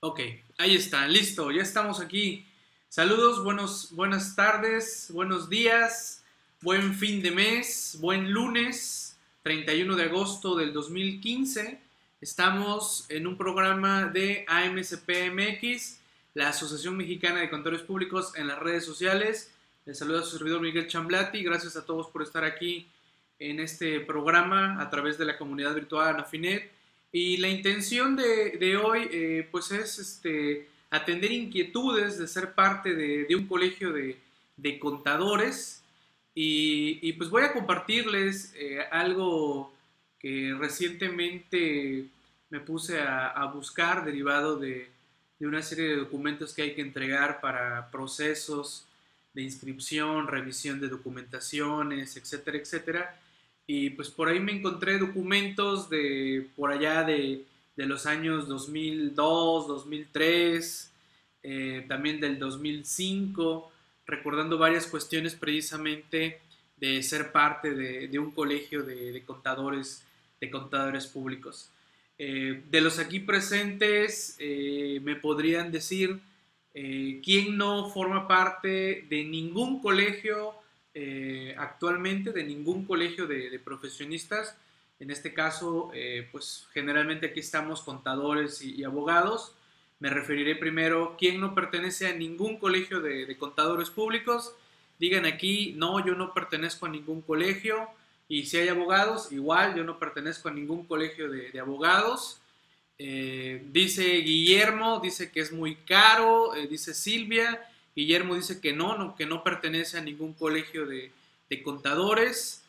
Ok, ahí está, listo, ya estamos aquí. Saludos, buenos, buenas tardes, buenos días, buen fin de mes, buen lunes, 31 de agosto del 2015. Estamos en un programa de AMCPMX, la Asociación Mexicana de Contadores Públicos en las redes sociales. Les saluda a su servidor Miguel Chamblati. Gracias a todos por estar aquí en este programa a través de la comunidad virtual Anafinet. Y la intención de, hoy, eh, pues es este, atender inquietudes de ser parte de, un colegio de, contadores. Y, pues voy a compartirles eh, algo que recientemente me puse a, buscar derivado de, una serie de documentos que hay que entregar para procesos de inscripción, revisión de documentaciones, etcétera, etcétera. Y pues por ahí me encontré documentos de por allá de, los años 2002, 2003, eh, también del 2005, recordando varias cuestiones precisamente de ser parte de, un colegio de, contadores, de contadores públicos. Eh, de los aquí presentes, eh, me podrían decir quién no forma parte de ningún colegio eh, actualmente de ningún colegio de, profesionistas. En este caso, eh, pues generalmente aquí estamos contadores y, abogados. Me referiré primero, ¿quién no pertenece a ningún colegio de, contadores públicos? Digan aquí, no, yo no pertenezco a ningún colegio. Y si hay abogados, igual, yo no pertenezco a ningún colegio de, abogados. Eh, dice Guillermo, dice que es muy caro, dice Silvia, Guillermo dice que no, no que no pertenece a ningún colegio de, contadores.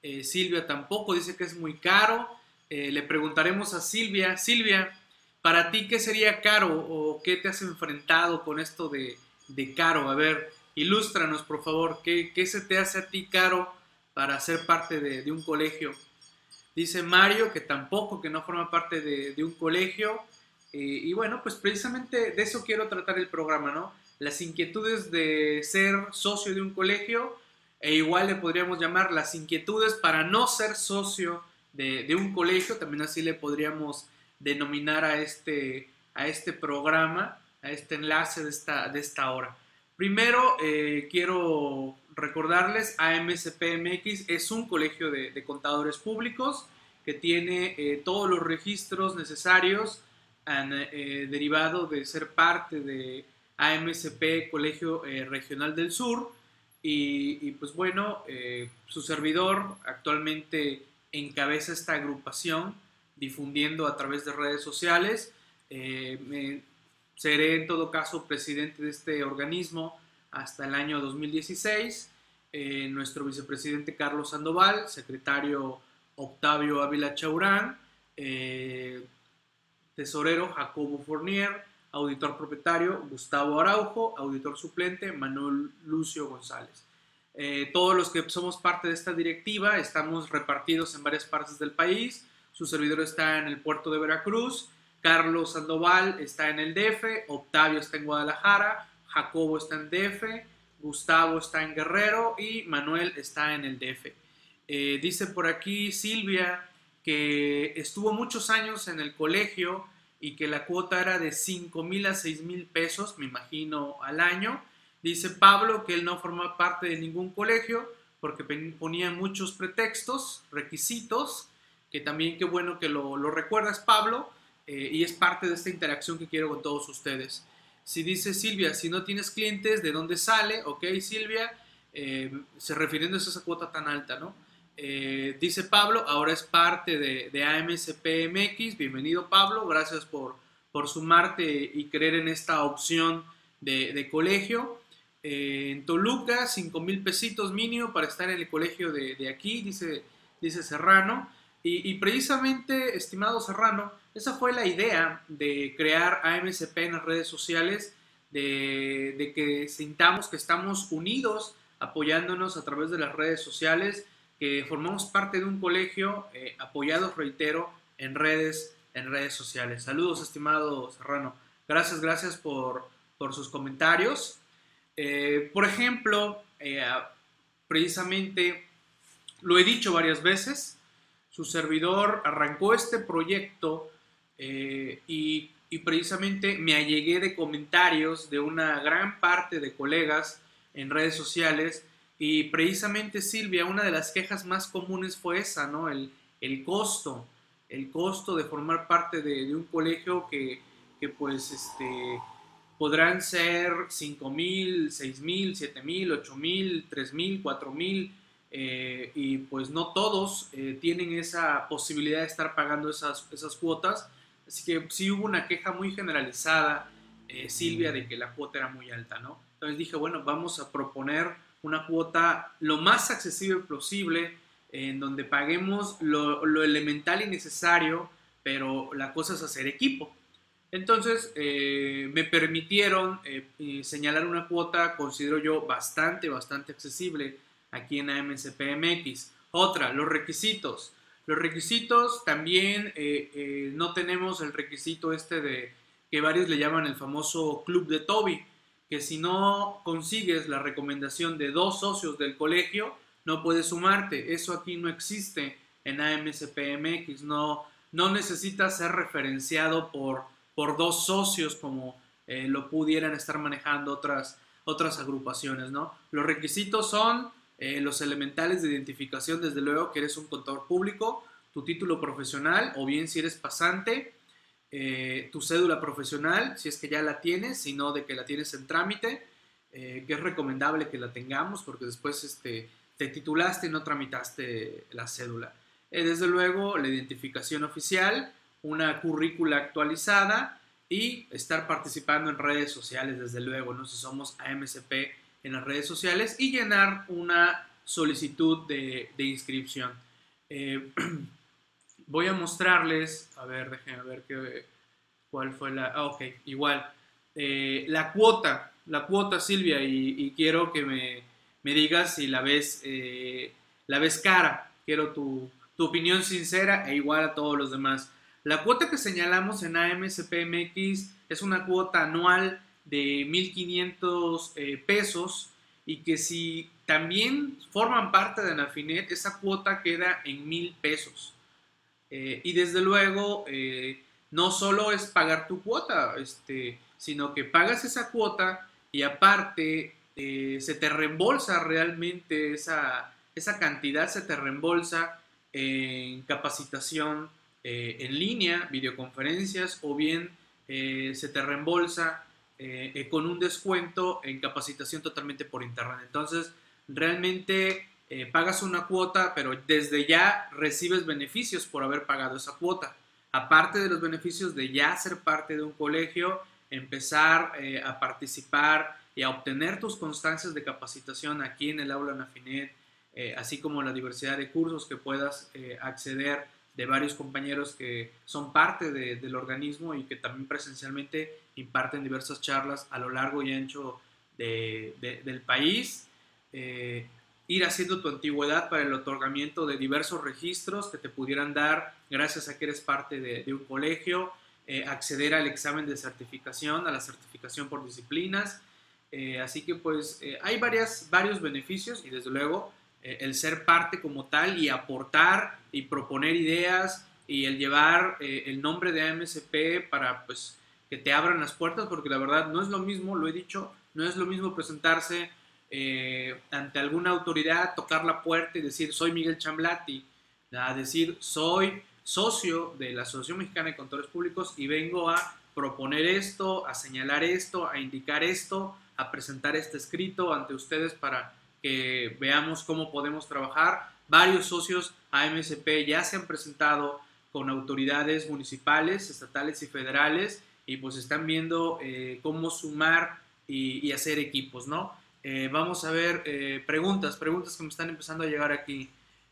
Eh, Silvia tampoco dice que es muy caro. Eh, le preguntaremos a Silvia, Silvia, ¿para ti qué sería caro o qué te has enfrentado con esto de, caro? A ver, ilústranos por favor, ¿qué, se te hace a ti caro para ser parte de, un colegio? Dice Mario que tampoco, que no forma parte de, un colegio. Eh, y bueno, pues precisamente de eso quiero tratar el programa, ¿no? Las inquietudes de ser socio de un colegio e igual le podríamos llamar las inquietudes para no ser socio de, un colegio, también así le podríamos denominar a este, a este programa, a este enlace de esta, de esta hora. Primero, eh, quiero recordarles, AMSPMX es un colegio de, contadores públicos que tiene eh, todos los registros necesarios eh, derivado de ser parte de AMSP Colegio eh, Regional del Sur. Y, pues bueno, eh, su servidor actualmente encabeza esta agrupación difundiendo a través de redes sociales. Eh, seré en todo caso presidente de este organismo hasta el año 2016. nuestro vicepresidente Carlos Sandoval, secretario Octavio Ávila Chaurán, tesorero Jacobo Fournier, auditor propietario Gustavo Araujo, auditor suplente Manuel Lucio González. Eh, todos los que somos parte de esta directiva estamos repartidos en varias partes del país. Su servidor está en el puerto de Veracruz, Carlos Sandoval está en el DF, Octavio está en Guadalajara, Jacobo está en DF, Gustavo está en Guerrero y Manuel está en el DF. Eh, dice por aquí Silvia que estuvo muchos años en el colegio y que la cuota era de 5 mil a 6 mil pesos, me imagino, al año. Dice Pablo que él no forma parte de ningún colegio porque ponía muchos pretextos, requisitos, que también qué bueno que lo, recuerdas, Pablo, eh, y es parte de esta interacción que quiero con todos ustedes. Si dice Silvia, si no tienes clientes, ¿de dónde sale? Ok, Silvia, eh, se refiriendo a esa cuota tan alta, ¿no? Eh, dice Pablo, ahora es parte de, de AMSPMX. Bienvenido Pablo, gracias por, por sumarte y creer en esta opción de, colegio. Eh, en Toluca, 5 mil pesitos mínimo para estar en el colegio de, aquí, dice, dice Serrano. Y, precisamente, estimado Serrano, esa fue la idea de crear AMSP en las redes sociales, de, de que sintamos que estamos unidos, apoyándonos a través de las redes sociales que formamos parte de un colegio eh, apoyados, reitero, en redes, en redes sociales. Saludos, estimado Serrano. Gracias, gracias por, sus comentarios. Eh, por ejemplo, eh, precisamente, lo he dicho varias veces, su servidor arrancó este proyecto y y precisamente me allegué de comentarios de una gran parte de colegas en redes sociales y precisamente Silvia, una de las quejas más comunes fue esa, ¿no? El, el costo, el costo de formar parte de, un colegio que, que, pues este, podrán ser 5 mil, 6 mil, 7 mil, 8 mil, 3 mil, 4 mil. Eh, y pues no todos eh, tienen esa posibilidad de estar pagando esas, esas cuotas Así que sí hubo una queja muy generalizada, eh, Silvia, de que la cuota era muy alta, ¿no? Entonces dije, bueno, vamos a proponer una cuota lo más accesible posible, en donde paguemos lo, elemental y necesario, pero la cosa es hacer equipo. Entonces eh, me permitieron eh, señalar una cuota, considero yo, bastante, bastante accesible aquí en AMCPMX. Otra, los requisitos. Los requisitos también eh, eh, no tenemos el requisito este de que varios le llaman el famoso club de Toby, que si no consigues la recomendación de dos socios del colegio, no puedes sumarte. Eso aquí no existe en AMSPMX, no, no necesitas ser referenciado por, por dos socios como eh, lo pudieran estar manejando otras, otras agrupaciones, ¿no? Los requisitos son eh, los elementales de identificación, desde luego que eres un contador público, tu título profesional o bien si eres pasante, eh, tu cédula profesional, si es que ya la tienes, si no de que la tienes en trámite, eh, que es recomendable que la tengamos porque después este, te titulaste y no tramitaste la cédula. desde luego, la identificación oficial, una currícula actualizada y estar participando en redes sociales, desde luego, ¿no? Si somos AMCP en las redes sociales y llenar una solicitud de, inscripción. Voy a mostrarles, a ver, déjenme ver qué, cuál fue la, ah, ok, igual, eh, la cuota, la cuota Silvia, y, quiero que me, digas si la ves, eh, la ves cara, quiero tu, tu opinión sincera e igual a todos los demás. La cuota que señalamos en AMSPMX es una cuota anual de 1.500 eh, pesos y que si también forman parte de Anafinet, esa cuota queda en 1.000 pesos. Eh, y desde luego, eh, no solo es pagar tu cuota, este, sino que pagas esa cuota y aparte se te reembolsa realmente esa, esa cantidad, se te reembolsa en capacitación en línea, videoconferencias o bien se te reembolsa eh, eh, con un descuento en capacitación totalmente por internet. Entonces, realmente eh, pagas una cuota, pero desde ya recibes beneficios por haber pagado esa cuota. Aparte de los beneficios de ya ser parte de un colegio, empezar a participar y a obtener tus constancias de capacitación aquí en el aula Nafinet, así como la diversidad de cursos que puedas acceder de varios compañeros que son parte del organismo y que también presencialmente imparten diversas charlas a lo largo y ancho del país. Eh, ir haciendo tu antigüedad para el otorgamiento de diversos registros que te pudieran dar gracias a que eres parte de, un colegio, eh, acceder al examen de certificación, a la certificación por disciplinas. Eh, así que pues hay varias, varios beneficios y desde luego el ser parte como tal y aportar y proponer ideas y el llevar el nombre de AMSP para pues que te abran las puertas, porque la verdad no es lo mismo, lo he dicho, no es lo mismo presentarse eh, ante alguna autoridad, tocar la puerta y decir soy Miguel Chamblati, a decir soy socio de la Asociación Mexicana de Contadores Públicos y vengo a proponer esto, a señalar esto, a indicar esto, a presentar este escrito ante ustedes para que veamos cómo podemos trabajar. Varios socios AMSP ya se han presentado con autoridades municipales, estatales y federales y pues están viendo eh, cómo sumar y, hacer equipos, ¿no? Eh, vamos a ver eh, preguntas, preguntas que me están empezando a llegar aquí.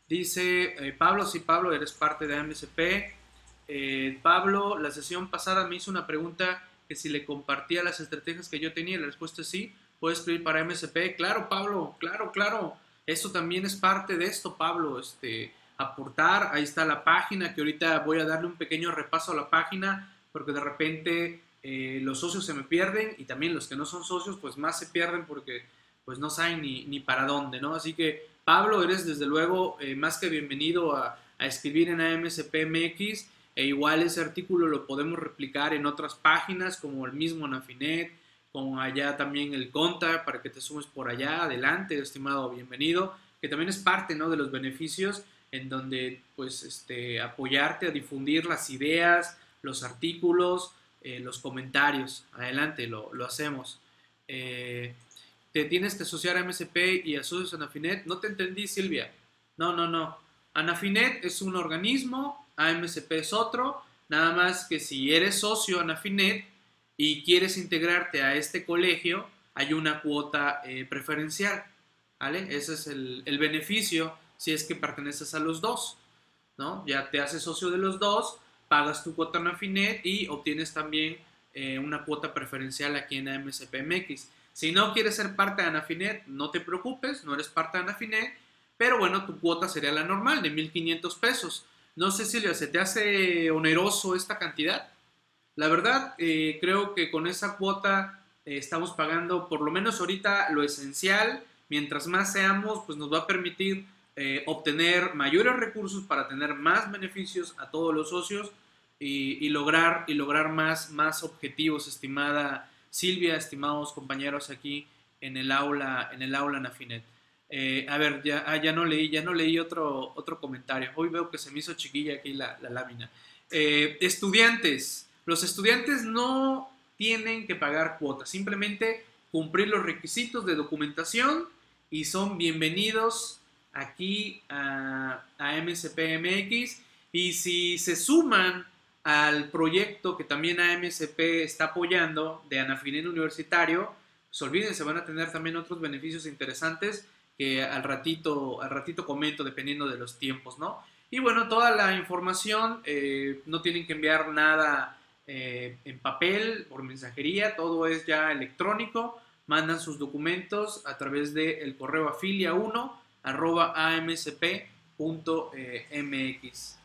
Dice Pablo, sí, Pablo, eres parte de MSP. Pablo, la sesión pasada me hizo una pregunta que si le compartía las estrategias que yo tenía, la respuesta es sí, puedes escribir para MSP. Claro, Pablo, claro, claro. Eso también es parte de esto, Pablo. Este, aportar, ahí está la página, que ahorita voy a darle un pequeño repaso a la página porque de repente eh, los socios se me pierden y también los que no son socios pues más se pierden porque pues no saben ni, para dónde, ¿no? Así que Pablo, eres desde luego eh, más que bienvenido a, escribir en AMSPMX E igual ese artículo lo podemos replicar en otras páginas como el mismo Anafinet, como allá también el Conta, para que te sumes por allá. Adelante, estimado, bienvenido, que también es parte ¿no? de los beneficios en donde pues este, apoyarte a difundir las ideas, los artículos, eh, los comentarios. Adelante, lo, lo hacemos. Eh, te tienes que asociar a MSP y asocias a Anafinet. No te entendí, Silvia. No, no, no. Anafinet es un organismo, AMSP es otro. Nada más que si eres socio Anafinet y quieres integrarte a este colegio, hay una cuota eh, preferencial. ¿Vale? Ese es el, el, beneficio si es que perteneces a los dos. ¿no? Ya te haces socio de los dos, pagas tu cuota Anafinet y obtienes también eh, una cuota preferencial aquí en AMSPMX. Si no quieres ser parte de Anafinet, no te preocupes, no eres parte de Anafinet, pero bueno, tu cuota sería la normal, de 1.500 pesos. No sé, Silvia, ¿se te hace oneroso esta cantidad? La verdad, eh, creo que con esa cuota eh, estamos pagando por lo menos ahorita lo esencial. Mientras más seamos, pues nos va a permitir obtener mayores recursos para tener más beneficios a todos los socios y, lograr, y lograr más, más objetivos, estimada Silvia, estimados compañeros aquí en el aula, en el aula Nafinet. Eh, a ver, ya, ah, ya no leí, ya no leí otro, otro comentario. Hoy veo que se me hizo chiquilla aquí la, lámina. Eh, estudiantes, los estudiantes no tienen que pagar cuotas, simplemente cumplir los requisitos de documentación y son bienvenidos aquí a, a. Y si se suman al proyecto que también AMSP está apoyando de Anafinet Universitario, pues olvídense, van a tener también otros beneficios interesantes que al ratito, al ratito comento dependiendo de los tiempos, ¿no? Y bueno, toda la información, eh, no tienen que enviar nada eh, en papel, por mensajería, todo es ya electrónico, mandan sus documentos a través del correo afilia1 arroba amsp.mx,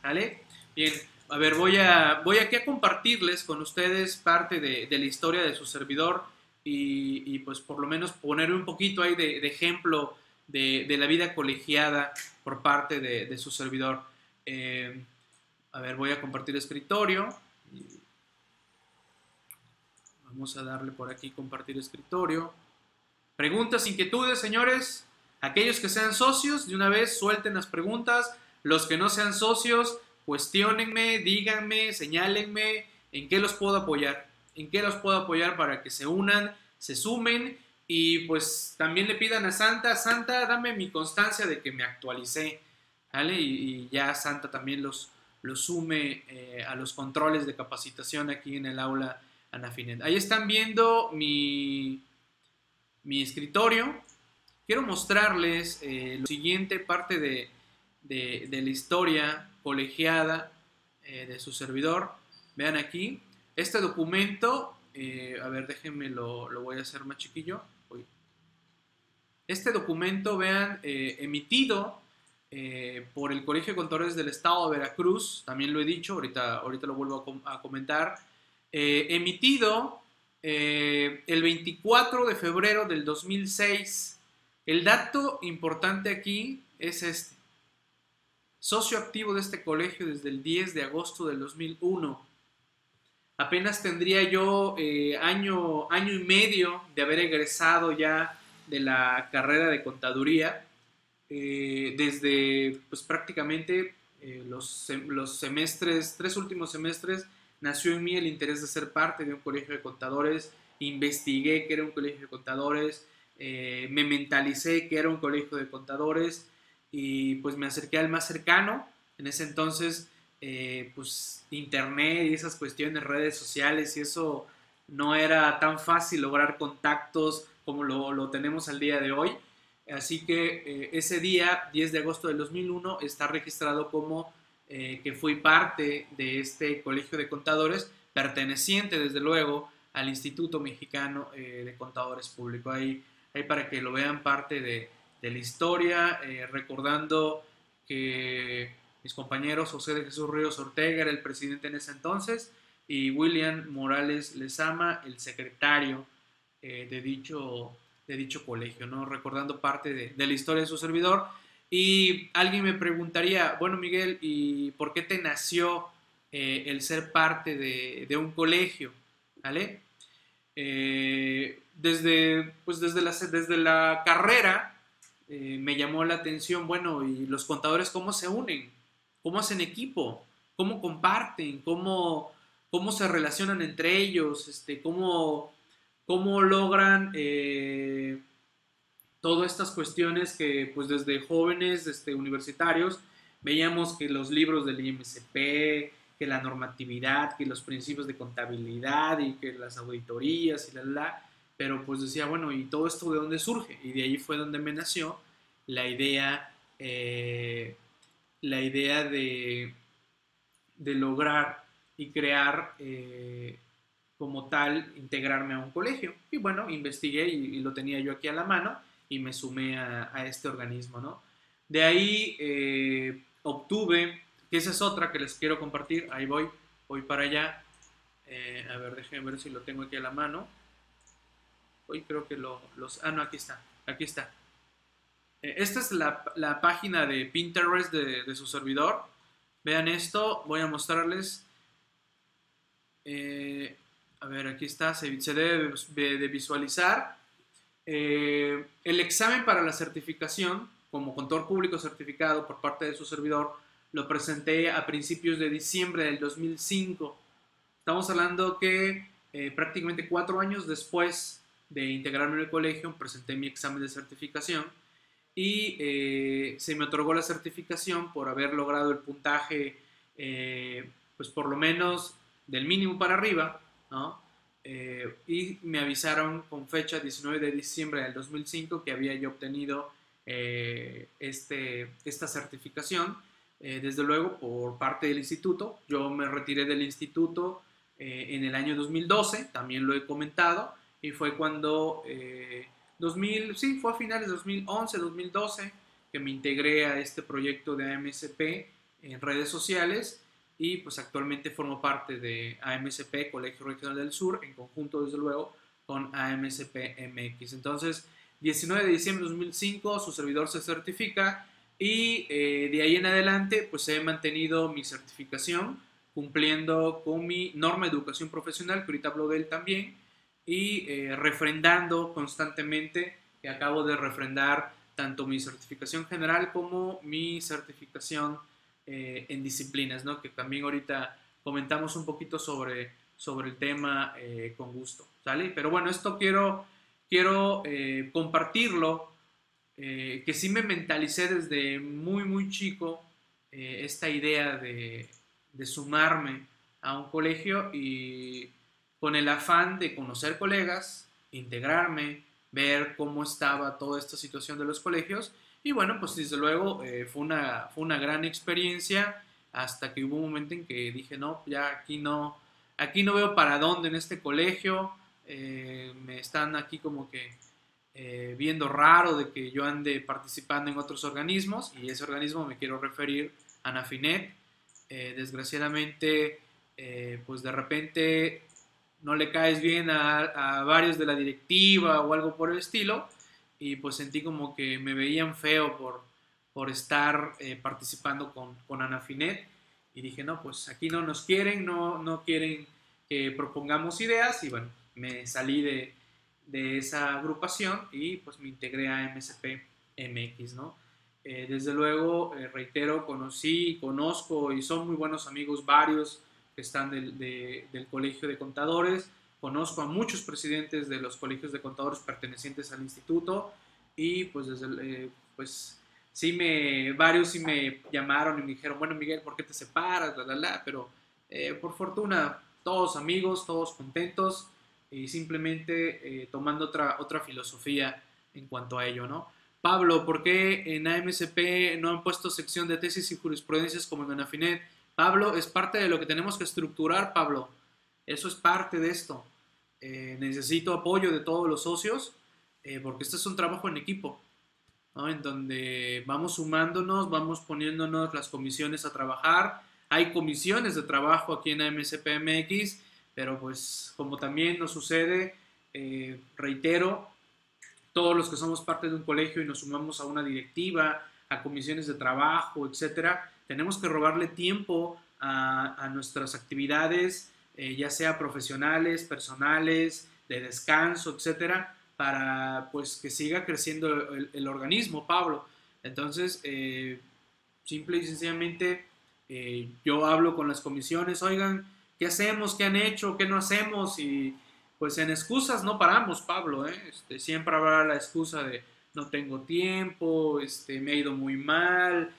¿vale? Bien, a ver, voy, a, voy aquí a compartirles con ustedes parte de, la historia de su servidor y, pues por lo menos poner un poquito ahí de, ejemplo de, la vida colegiada por parte de, su servidor. Eh, a ver, voy a compartir escritorio. Vamos a darle por aquí compartir escritorio. Preguntas, inquietudes, señores. Aquellos que sean socios, de una vez suelten las preguntas. Los que no sean socios, cuestionenme, díganme, señálenme en qué los puedo apoyar, en qué los puedo apoyar para que se unan, se sumen y pues también le pidan a Santa, Santa, dame mi constancia de que me actualicé. Y, ya Santa también los, los sume eh, a los controles de capacitación aquí en el aula Anafinet. Ahí están viendo mi, mi escritorio. Quiero mostrarles eh, la siguiente parte de, de la historia colegiada eh, de su servidor. Vean aquí, este documento, eh, a ver, déjenme lo, lo, voy a hacer más chiquillo. Este documento, vean, eh, emitido por el Colegio de Contadores del Estado de Veracruz, también lo he dicho, ahorita, ahorita lo vuelvo a, a comentar, emitido el 24 de febrero del 2006. El dato importante aquí es este socio activo de este colegio desde el 10 de agosto del 2001. Apenas tendría yo eh, año, año y medio de haber egresado ya de la carrera de contaduría. Eh, desde pues prácticamente eh, los, los semestres, tres últimos semestres, nació en mí el interés de ser parte de un colegio de contadores. Investigué que era un colegio de contadores, me mentalicé que era un colegio de contadores y pues me acerqué al más cercano. En ese entonces, eh, pues internet y esas cuestiones, redes sociales y eso no era tan fácil lograr contactos como lo, tenemos al día de hoy. Así que eh, ese día, 10 de agosto del 2001, está registrado como eh, que fui parte de este colegio de contadores, perteneciente desde luego al Instituto Mexicano de Contadores Públicos. Ahí, ahí para que lo vean parte de, de la historia, eh, recordando que mis compañeros José de Jesús Ríos Ortega era el presidente en ese entonces y William Morales Lezama, el secretario eh, de, dicho, de dicho colegio, ¿no? recordando parte de, la historia de su servidor. Y alguien me preguntaría, bueno Miguel, ¿y por qué te nació eh, el ser parte de, un colegio, ¿vale? Desde, pues desde, la, desde la carrera eh, me llamó la atención, bueno, y los contadores cómo se unen, cómo hacen equipo, cómo comparten, cómo, cómo se relacionan entre ellos, este, cómo, cómo logran todas estas cuestiones que pues desde jóvenes este, universitarios veíamos que los libros del IMCP, que la normatividad, que los principios de contabilidad y que las auditorías y la, la, pero pues decía, bueno, ¿y todo esto de dónde surge? Y de ahí fue donde me nació la idea, eh, la idea de, de, lograr y crear eh, como tal, integrarme a un colegio. Y bueno, investigué y, lo tenía yo aquí a la mano y me sumé a, este organismo, ¿no? De ahí eh, obtuve, que esa es otra que les quiero compartir, ahí voy, voy para allá, a ver, déjenme ver si lo tengo aquí a la mano, hoy creo que lo, los, ah, no, aquí está, aquí está. Eh, esta es la, la, página de Pinterest de, de, su servidor, vean esto, voy a mostrarles, a ver, aquí está, se, se debe de visualizar, eh, el examen para la certificación como contador público certificado por parte de su servidor lo presenté a principios de diciembre del 2005. Estamos hablando que eh, prácticamente cuatro años después de integrarme en el colegio presenté mi examen de certificación y eh, se me otorgó la certificación por haber logrado el puntaje, pues por lo menos del mínimo para arriba, ¿no? Eh, y me avisaron con fecha 19 de diciembre del 2005 que había yo obtenido eh, este, esta certificación. Eh, desde luego, por parte del instituto, yo me retiré del instituto en el año 2012, también lo he comentado, y fue cuando, 2000, sí, fue a finales de 2011, 2012, que me integré a este proyecto de AMSP en redes sociales y pues actualmente formo parte de AMSP, Colegio Regional del Sur, en conjunto desde luego con AMSP MX. Entonces, 19 de diciembre de 2005 su servidor se certifica y eh, de ahí en adelante pues he mantenido mi certificación cumpliendo con mi norma de educación profesional, que ahorita hablo de él también, y eh, refrendando constantemente, que acabo de refrendar tanto mi certificación general como mi certificación eh, en disciplinas, ¿no? Que también ahorita comentamos un poquito sobre, sobre el tema eh, con gusto. Pero bueno, esto quiero, quiero eh, compartirlo, que sí me mentalicé desde muy, muy chico esta idea de, de sumarme a un colegio y con el afán de conocer colegas, integrarme, ver cómo estaba toda esta situación de los colegios y bueno, pues desde luego eh, fue, una, fue una gran experiencia hasta que hubo un momento en que dije, no, ya aquí no, aquí no veo para dónde en este colegio, eh, me están aquí como que eh, viendo raro de que yo ande participando en otros organismos y ese organismo me quiero referir a Nafinet. desgraciadamente, pues de repente no le caes bien a, varios de la directiva o algo por el estilo y pues sentí como que me veían feo por, por estar eh, participando con, con Ana Finet y dije, no, pues aquí no nos quieren, no, no quieren que propongamos ideas y bueno, me salí de, de esa agrupación y pues me integré a MSP MX, ¿no? Eh, desde luego, eh, reitero, conocí, conozco y son muy buenos amigos varios que están del, del Colegio de Contadores, Conozco a muchos presidentes de los colegios de contadores pertenecientes al instituto y pues desde eh, pues sí me varios sí me llamaron y me dijeron, bueno Miguel, ¿por qué te separas? La, la, Pero eh, por fortuna todos amigos, todos contentos y simplemente eh, tomando otra, otra filosofía en cuanto a ello, ¿no? Pablo, ¿por qué en AMSP no han puesto sección de tesis y jurisprudencias como en ANAFINET? Pablo, es parte de lo que tenemos que estructurar, Pablo. Eso es parte de esto. Eh, necesito apoyo de todos los socios, eh, porque este es un trabajo en equipo, en donde vamos sumándonos, vamos poniéndonos las comisiones a trabajar. Hay comisiones de trabajo aquí en AMSPMX, pero pues como también nos sucede, eh, reitero, todos los que somos parte de un colegio y nos sumamos a una directiva, a comisiones de trabajo, etcétera, tenemos que robarle tiempo a, nuestras actividades, eh, ya sea profesionales, personales, de descanso, etcétera, para pues que siga creciendo el, organismo, Pablo. Entonces, eh, simple y sencillamente, eh, yo hablo con las comisiones, oigan, ¿qué hacemos? ¿Qué han hecho? ¿Qué no hacemos? Y pues en excusas no paramos, Pablo, este, siempre habrá la excusa de no tengo tiempo, este, me ha ido muy mal,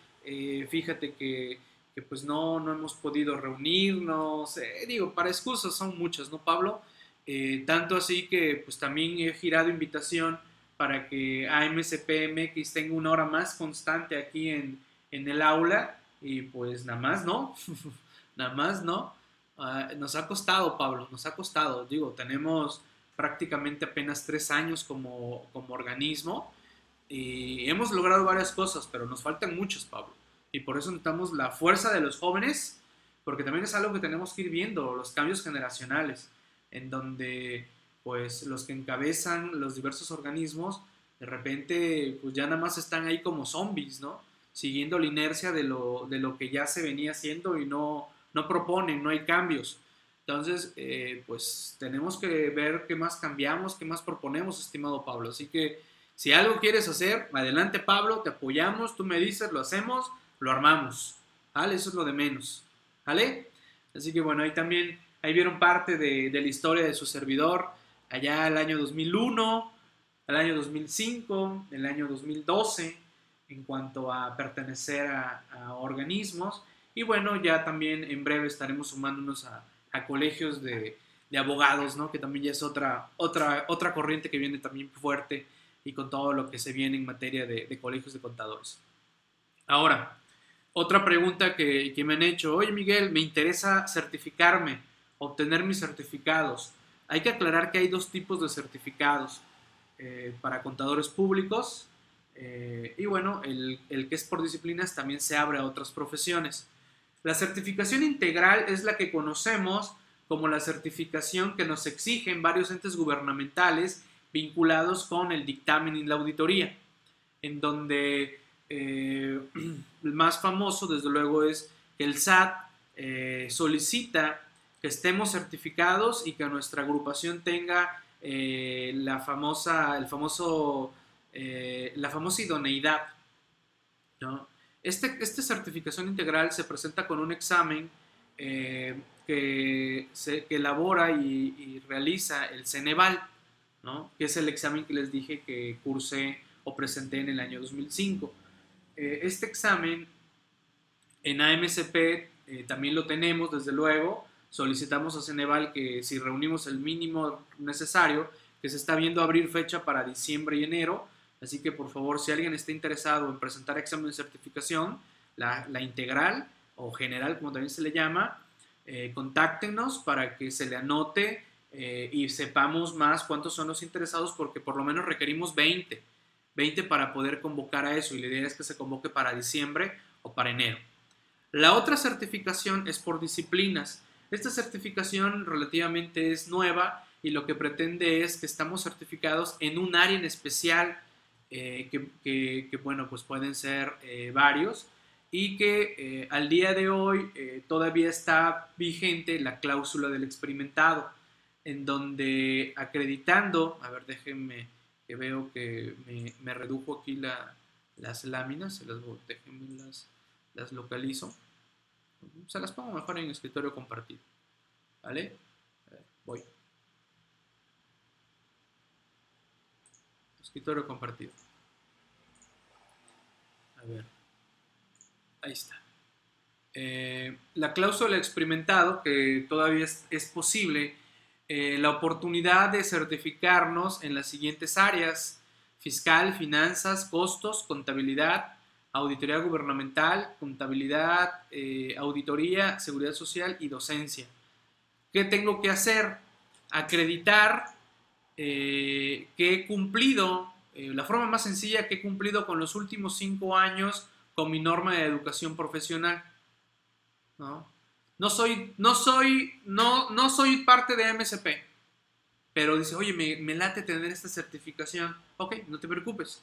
fíjate que pues no, no hemos podido reunirnos, eh, digo, para excusas son muchas, ¿no, Pablo? Eh, tanto así que pues también he girado invitación para que AMCPMX tenga una hora más constante aquí en, el aula y pues nada más no, nada más no. Ah, nos ha costado, Pablo, nos ha costado, digo, tenemos prácticamente apenas tres años como, como organismo y hemos logrado varias cosas, pero nos faltan muchos, Pablo. Y por eso necesitamos la fuerza de los jóvenes, porque también es algo que tenemos que ir viendo, los cambios generacionales, en donde pues los que encabezan los diversos organismos, de repente pues ya nada más están ahí como zombies, ¿no? Siguiendo la inercia de lo, de lo que ya se venía haciendo y no, no proponen, no hay cambios. Entonces, eh, pues tenemos que ver qué más cambiamos, qué más proponemos, estimado Pablo. Así que si algo quieres hacer, adelante Pablo, te apoyamos, tú me dices, lo hacemos lo armamos, ¿vale? Eso es lo de menos, ¿vale? Así que bueno, ahí también, ahí vieron parte de, la historia de su servidor, allá el año 2001, el año 2005, el año 2012, en cuanto a pertenecer a, organismos. Y bueno, ya también en breve estaremos sumándonos a, colegios de, abogados, ¿no? Que también ya es otra, otra, otra corriente que viene también fuerte y con todo lo que se viene en materia de, colegios de contadores. Ahora, otra pregunta que, me han hecho, oye Miguel, me interesa certificarme, obtener mis certificados. Hay que aclarar que hay dos tipos de certificados eh, para contadores públicos eh, y bueno, el, que es por disciplinas también se abre a otras profesiones. La certificación integral es la que conocemos como la certificación que nos exigen varios entes gubernamentales vinculados con el dictamen y la auditoría, en donde eh, el más famoso, desde luego, es que el SAT eh, solicita que estemos certificados y que nuestra agrupación tenga eh, la famosa, el famoso, la famosa idoneidad. Este, esta certificación integral se presenta con un examen que, se, elabora y, realiza el Ceneval, que es el examen que les dije que cursé o presenté en el año 2005. Eh, este examen en AMCP eh, también lo tenemos, desde luego. Solicitamos a Ceneval que si reunimos el mínimo necesario, que se está viendo abrir fecha para diciembre y enero. Así que por favor, si alguien está interesado en presentar examen de certificación, la, integral o general, como también se le llama, eh, contáctenos para que se le anote y sepamos más cuántos son los interesados, porque por lo menos requerimos 20. 20 para poder convocar a eso y la idea es que se convoque para diciembre o para enero. La otra certificación es por disciplinas. Esta certificación relativamente es nueva y lo que pretende es que estamos certificados en un área en especial, eh, que, bueno, pues pueden ser eh, varios, y que eh, al día de hoy todavía está vigente la cláusula del experimentado, en donde acreditando, a ver, déjenme veo que me, redujo aquí las láminas, se las, las, las localizo. Se las pongo mejor en escritorio compartido. ¿Vale? voy. Escritorio compartido. A ver. Ahí está. Eh, la cláusula experimentado, que todavía es posible eh, la oportunidad de certificarnos en las siguientes áreas, fiscal, finanzas, costos, contabilidad, auditoría gubernamental, contabilidad, eh, auditoría, seguridad social y docencia. ¿Qué tengo que hacer? Acreditar eh, que he cumplido, la forma más sencilla que he cumplido con los últimos cinco años con mi norma de educación profesional. ¿no? No soy, no soy, no, no soy parte de MSP. Pero dice, oye, me, late tener esta certificación. Ok, no te preocupes.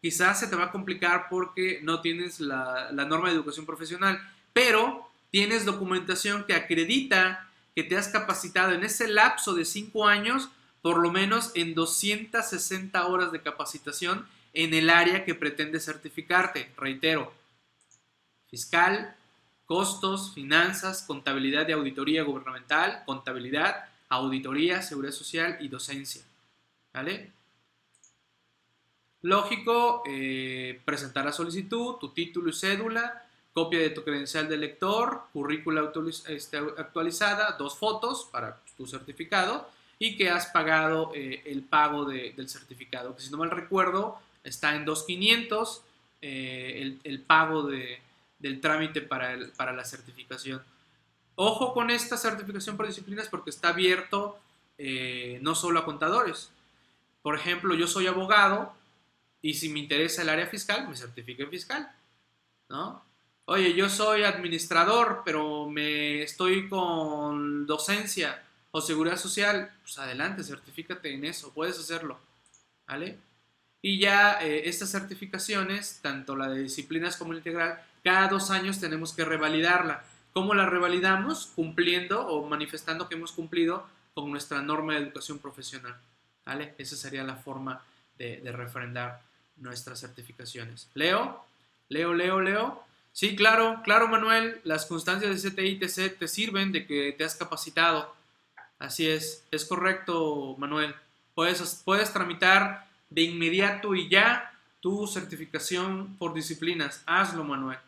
Quizás se te va a complicar porque no tienes la, norma de educación profesional, pero tienes documentación que acredita que te has capacitado en ese lapso de cinco años por lo menos en 260 horas de capacitación en el área que pretende certificarte. Reitero, fiscal, costos, finanzas, contabilidad y auditoría gubernamental, contabilidad, auditoría, seguridad social y docencia. ¿Vale? Lógico, eh, presentar la solicitud, tu título y cédula, copia de tu credencial de lector, currícula este, actualizada, dos fotos para tu certificado y que has pagado eh, el pago del certificado. Que si no mal recuerdo, está en 2.500 eh, el, pago del trámite para, para la certificación. Ojo con esta certificación por disciplinas porque está abierto eh, no solo a contadores. Por ejemplo, yo soy abogado y si me interesa el área fiscal, me certifico en fiscal. ¿no? Oye, yo soy administrador, pero me estoy con docencia o seguridad social, pues adelante, certifícate en eso, puedes hacerlo, ¿vale? Y ya eh, estas certificaciones, tanto la de disciplinas como la integral, cada dos años tenemos que revalidarla. ¿Cómo la revalidamos? Cumpliendo o manifestando que hemos cumplido con nuestra norma de educación profesional, ¿vale? Esa sería la forma de, refrendar nuestras certificaciones. Leo, Leo, Leo, Leo. Sí, claro, claro, Manuel, las constancias de CTI TC te sirven de que te has capacitado Así es, es correcto, Manuel. Puedes, puedes tramitar de inmediato y ya tu certificación por disciplinas. Hazlo, Manuel.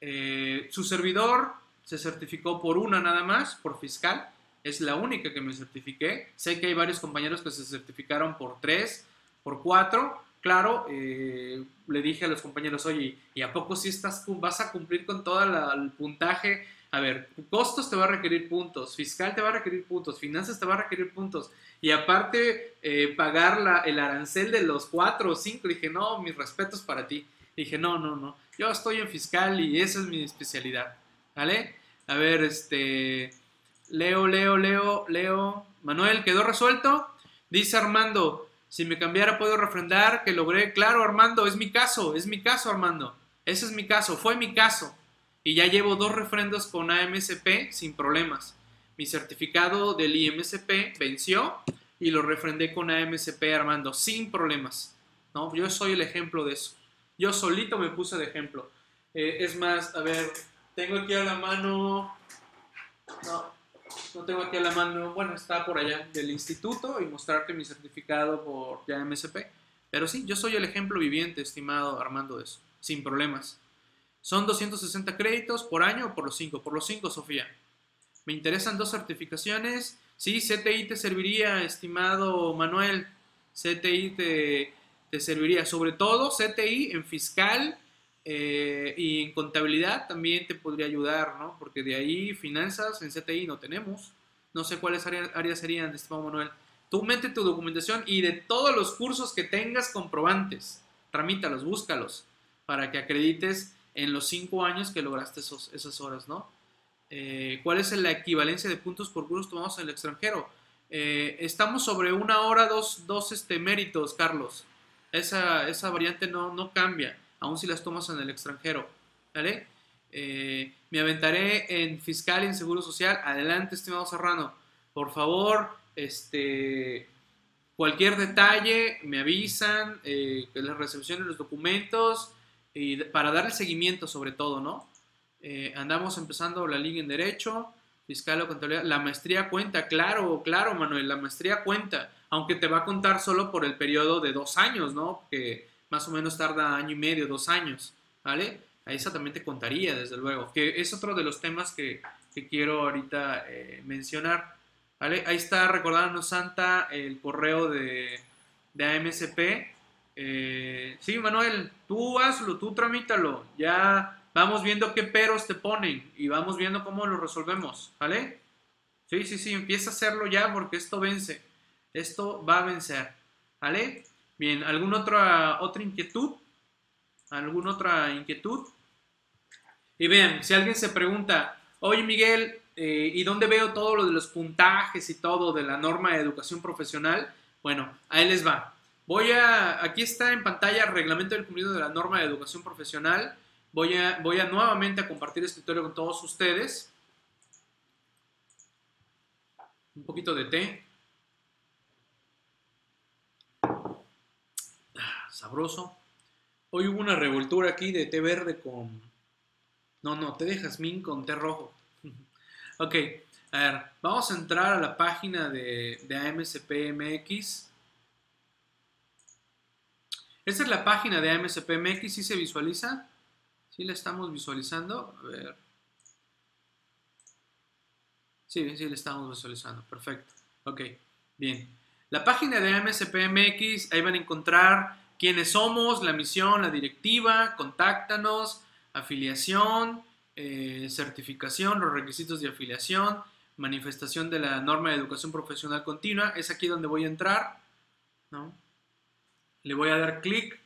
Eh, su servidor se certificó por una nada más, por fiscal. Es la única que me certifiqué. Sé que hay varios compañeros que se certificaron por tres, por cuatro. Claro, eh, le dije a los compañeros, oye, ¿y a poco si estás, vas a cumplir con todo el puntaje a ver, costos te va a requerir puntos, fiscal te va a requerir puntos, finanzas te va a requerir puntos. Y aparte, eh, pagar la, el arancel de los cuatro o cinco. Dije, no, mis respetos para ti. Dije, no, no, no. Yo estoy en fiscal y esa es mi especialidad. ¿Vale? A ver, este. Leo, Leo, Leo, Leo. Manuel, ¿quedó resuelto? Dice Armando, si me cambiara puedo refrendar que logré. Claro, Armando, es mi caso, es mi caso, Armando. Ese es mi caso, fue mi caso y ya llevo dos refrendos con AMSP sin problemas. Mi certificado del IMSP venció y lo refrendé con AMSP Armando sin problemas. ¿no? Yo soy el ejemplo de eso. Yo solito me puse de ejemplo. Eh, es más, a ver, tengo aquí a la mano... No, no tengo aquí a la mano, bueno, está por allá del instituto y mostrarte mi certificado por AMSP. Pero sí, yo soy el ejemplo viviente, estimado Armando, de eso, sin problemas. Son 260 créditos por año o por los 5. Por los 5, Sofía. Me interesan dos certificaciones. Sí, CTI te serviría, estimado Manuel. CTI te, serviría. Sobre todo CTI en fiscal eh, y en contabilidad también te podría ayudar, ¿no? Porque de ahí finanzas en CTI no tenemos. No sé cuáles áreas serían, estimado Manuel. Tú mete tu documentación y de todos los cursos que tengas comprobantes, tramítalos, búscalos, para que acredites en los cinco años que lograste esas horas, ¿no? Eh, ¿Cuál es la equivalencia de puntos por cursos tomados en el extranjero? Eh, estamos sobre una hora, dos, dos este, méritos, Carlos. Esa, esa variante no, no, cambia, aun si las tomas en el extranjero. ¿Vale? Eh, me aventaré en fiscal y en seguro social. Adelante, estimado Serrano. Por favor, este, cualquier detalle, me avisan, que les recepcionen los documentos y para darle seguimiento sobre todo, ¿no? Eh, andamos empezando la liga en Derecho, Fiscal o Contabilidad. La maestría cuenta, claro, claro, Manuel, la maestría cuenta, aunque te va a contar solo por el periodo de dos años, ¿no? Que más o menos tarda año y medio, dos años, ¿vale? A esa también te contaría, desde luego, que es otro de los temas que, que quiero ahorita eh, mencionar, ¿vale? Ahí está, recordándonos Santa, el correo de, de AMSP, eh, sí, Manuel, tú hazlo, tú tramítalo. Ya vamos viendo qué peros te ponen y vamos viendo cómo lo resolvemos, ¿vale? Sí, sí, sí, empieza a hacerlo ya porque esto vence. Esto va a vencer, ¿vale? Bien, ¿alguna otra, otra inquietud? ¿Alguna otra inquietud? Y vean, si alguien se pregunta, oye Miguel, eh, ¿y dónde veo todo lo de los puntajes y todo de la norma de educación profesional? Bueno, ahí les va. Voy a, aquí está en pantalla el reglamento del cumplido de la norma de educación profesional. Voy a, voy a nuevamente a compartir escritorio con todos ustedes. Un poquito de té. Ah, sabroso. Hoy hubo una revoltura aquí de té verde con... No, no, té de jazmín con té rojo. ok, a ver, vamos a entrar a la página de, de AMSPMX. Esta es la página de AMSPMX, ¿sí se visualiza? ¿Sí la estamos visualizando? A ver. Sí, sí la estamos visualizando, perfecto. Ok, bien. La página de AMSPMX, ahí van a encontrar quiénes somos, la misión, la directiva, contáctanos, afiliación, eh, certificación, los requisitos de afiliación, manifestación de la norma de educación profesional continua. Es aquí donde voy a entrar. ¿no? Le voy a dar clic.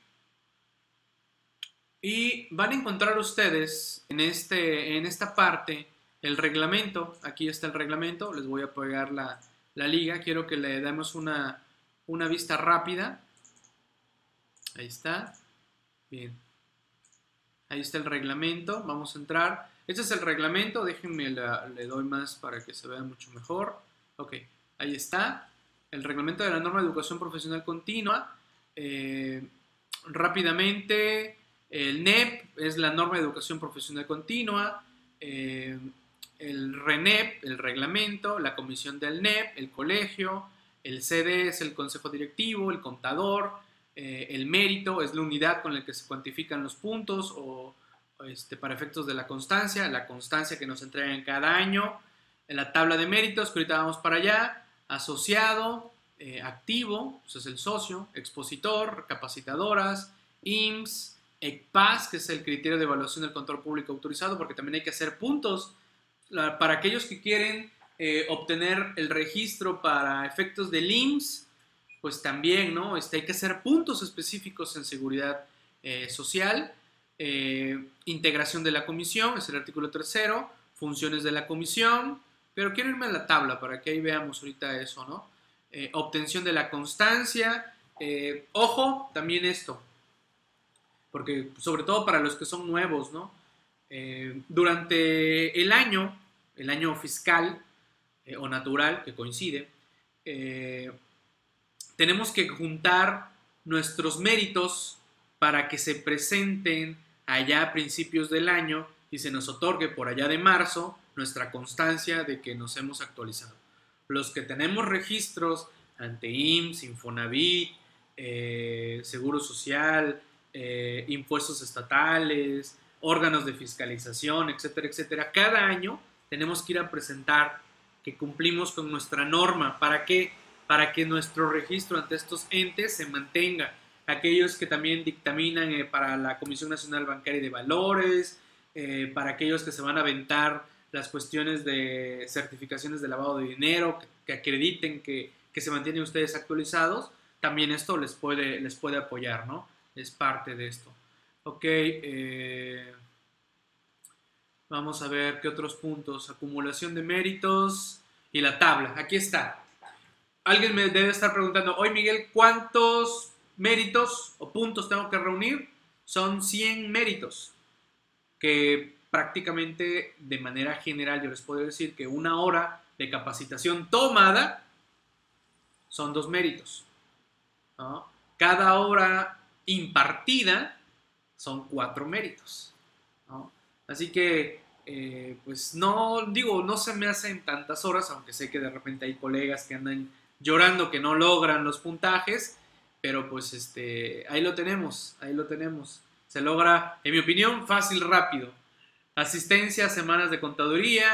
Y van a encontrar ustedes en, este, en esta parte el reglamento. Aquí está el reglamento. Les voy a pegar la, la liga. Quiero que le demos una, una vista rápida. Ahí está. Bien. Ahí está el reglamento. Vamos a entrar. Este es el reglamento. Déjenme, le doy más para que se vea mucho mejor. Ok, ahí está. El reglamento de la norma de educación profesional continua. Eh, rápidamente, el NEP es la norma de educación profesional continua. Eh, el RENEP, el reglamento, la comisión del NEP, el colegio, el CD es el consejo directivo, el contador, eh, el mérito es la unidad con la que se cuantifican los puntos o este, para efectos de la constancia, la constancia que nos entregan cada año, la tabla de méritos, que ahorita vamos para allá, asociado, eh, activo, pues es el socio, expositor, capacitadoras, IMSS, ECPAS, que es el criterio de evaluación del control público autorizado, porque también hay que hacer puntos para aquellos que quieren eh, obtener el registro para efectos del IMSS, pues también, ¿no? Este, hay que hacer puntos específicos en seguridad eh, social, integración de la comisión, es el artículo tercero, funciones de la comisión, pero quiero irme a la tabla para que ahí veamos ahorita eso, ¿no? Eh, obtención de la constancia, ojo, también esto, porque sobre todo para los que son nuevos, ¿no? durante el año, el año fiscal o natural que coincide, tenemos que juntar nuestros méritos para que se presenten allá a principios del año y se nos otorgue por allá de marzo nuestra constancia de que nos hemos actualizado. Los que tenemos registros ante IMSS, Infonavit, eh, Seguro Social, eh, impuestos estatales, órganos de fiscalización, etcétera, etcétera, cada año tenemos que ir a presentar que cumplimos con nuestra norma. ¿Para qué? para que nuestro registro ante estos entes se mantenga. Aquellos que también dictaminan eh, para la Comisión Nacional Bancaria de Valores, para aquellos que se van a aventar las cuestiones de certificaciones de lavado de dinero, que, acrediten que, se mantienen ustedes actualizados, también esto les puede, les puede apoyar, ¿no? Es parte de esto. Ok, eh, vamos a ver qué otros puntos. Acumulación de méritos y la tabla. Aquí está alguien me debe estar preguntando, hoy Miguel, ¿cuántos méritos o puntos tengo que reunir? Son 100 méritos, que prácticamente de manera general yo les puedo decir que una hora de capacitación tomada son dos méritos. Cada hora impartida son cuatro méritos. Así que, eh, pues no, digo, no se me hacen tantas horas, aunque sé que de repente hay colegas que andan llorando que no logran los puntajes, pero pues este, ahí lo tenemos, ahí lo tenemos. Se logra, en mi opinión, fácil, rápido. Asistencia, semanas de contaduría,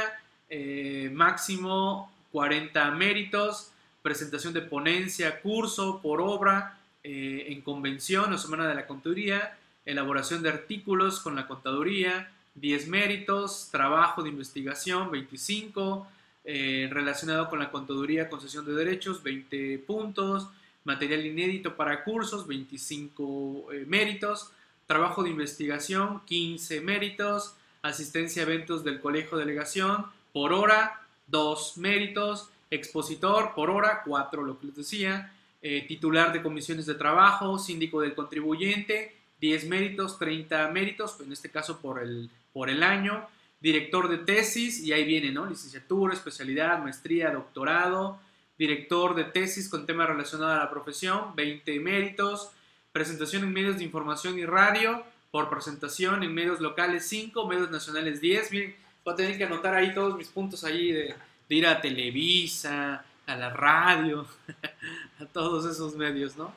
eh, máximo 40 méritos, presentación de ponencia, curso por obra, eh, en convención o semana de la contaduría, elaboración de artículos con la contaduría, 10 méritos, trabajo de investigación, 25, eh, relacionado con la contaduría, concesión de derechos, 20 puntos, material inédito para cursos, 25 eh, méritos, trabajo de investigación, 15 méritos, asistencia a eventos del colegio delegación, por hora, 2 méritos, expositor, por hora, 4, lo que les decía, eh, titular de comisiones de trabajo, síndico del contribuyente, 10 méritos, 30 méritos, en este caso por el, por el año. Director de tesis, y ahí viene, ¿no? Licenciatura, especialidad, maestría, doctorado. Director de tesis con tema relacionado a la profesión, 20 méritos. Presentación en medios de información y radio, por presentación en medios locales 5, medios nacionales 10. Miren, voy a tener que anotar ahí todos mis puntos ahí de, ir a Televisa, a la radio, a todos esos medios, ¿no?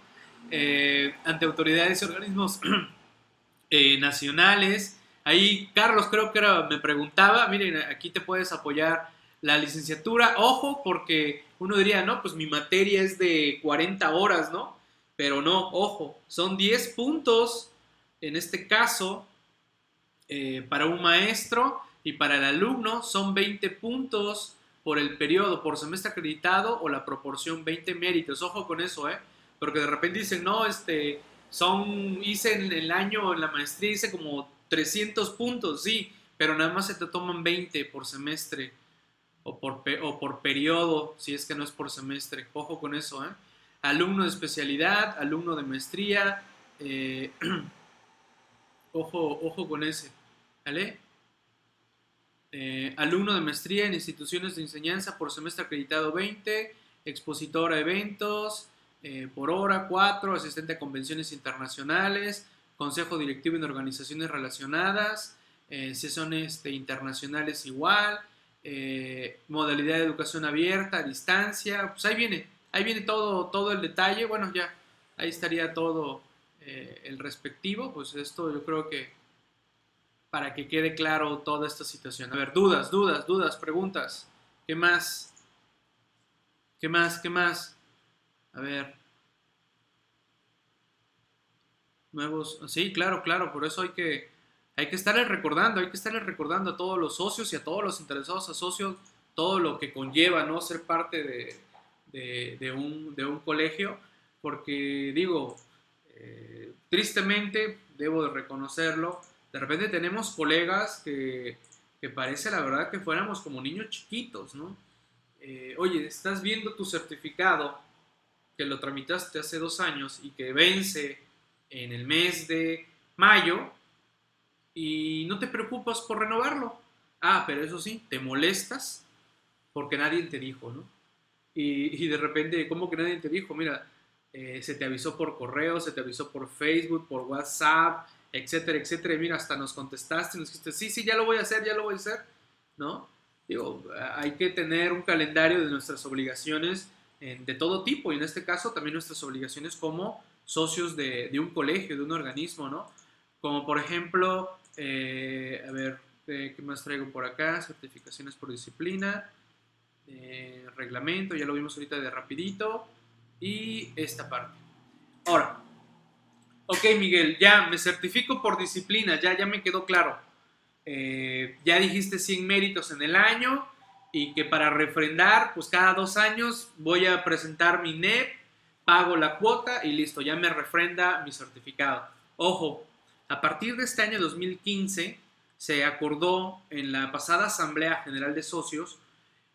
Eh, ante autoridades y organismos eh, nacionales. Ahí Carlos creo que era, me preguntaba, miren, aquí te puedes apoyar la licenciatura. Ojo, porque uno diría, no, pues mi materia es de 40 horas, ¿no? Pero no, ojo, son 10 puntos en este caso, eh, para un maestro y para el alumno son 20 puntos por el periodo, por semestre acreditado o la proporción 20 méritos. Ojo con eso, ¿eh? Porque de repente dicen, no, este, son, hice en el año, en la maestría hice como 300 puntos, sí, pero nada más se te toman 20 por semestre o por, o por periodo, si es que no es por semestre. Ojo con eso, ¿eh? Alumno de especialidad, alumno de maestría, eh, Ojo, ojo con ese. ¿Vale? Eh, alumno de maestría en instituciones de enseñanza por semestre acreditado 20, expositor a eventos eh, por hora 4, asistente a convenciones internacionales, consejo directivo en organizaciones relacionadas, eh, si son este, internacionales igual, modalidad de educación abierta, a distancia, pues ahí viene, ahí viene todo, todo el detalle, bueno ya, ahí estaría todo eh, el respectivo, pues esto yo creo que para que quede claro toda esta situación. A ver, dudas, dudas, dudas, preguntas. ¿Qué más? ¿Qué más? ¿Qué más? A ver. Nuevos. Sí, claro, claro. Por eso hay que, hay que estarles recordando, hay que estarles recordando a todos los socios y a todos los interesados a socios todo lo que conlleva, ¿no? Ser parte de, de, un, de un colegio. Porque digo, eh, tristemente, debo de reconocerlo, de repente tenemos colegas que, parece la verdad que fuéramos como niños chiquitos, ¿no? Eh, oye, estás viendo tu certificado que lo tramitaste hace dos años y que vence en el mes de mayo y no te preocupas por renovarlo. Ah, pero eso sí, te molestas porque nadie te dijo, ¿no? Y, y de repente, ¿cómo que nadie te dijo? Mira, eh, se te avisó por correo, se te avisó por Facebook, por WhatsApp, etcétera, etcétera. Y mira, hasta nos contestaste, nos dijiste, sí, sí, ya lo voy a hacer, ya lo voy a hacer, ¿no? Digo, hay que tener un calendario de nuestras obligaciones de todo tipo, y en este caso también nuestras obligaciones como socios de, un colegio, de un organismo, ¿no? Como por ejemplo, eh, a ver, ¿qué más traigo por acá? Certificaciones por disciplina, eh, reglamento, ya lo vimos ahorita de rapidito y esta parte. Ahora, ok Miguel, ya me certifico por disciplina, ya, ya me quedó claro. Eh, ya dijiste 100 méritos en el año y que para refrendar, pues cada dos años voy a presentar mi NEP, pago la cuota y listo, ya me refrenda mi certificado. Ojo, a partir de este año 2015 se acordó en la pasada Asamblea General de Socios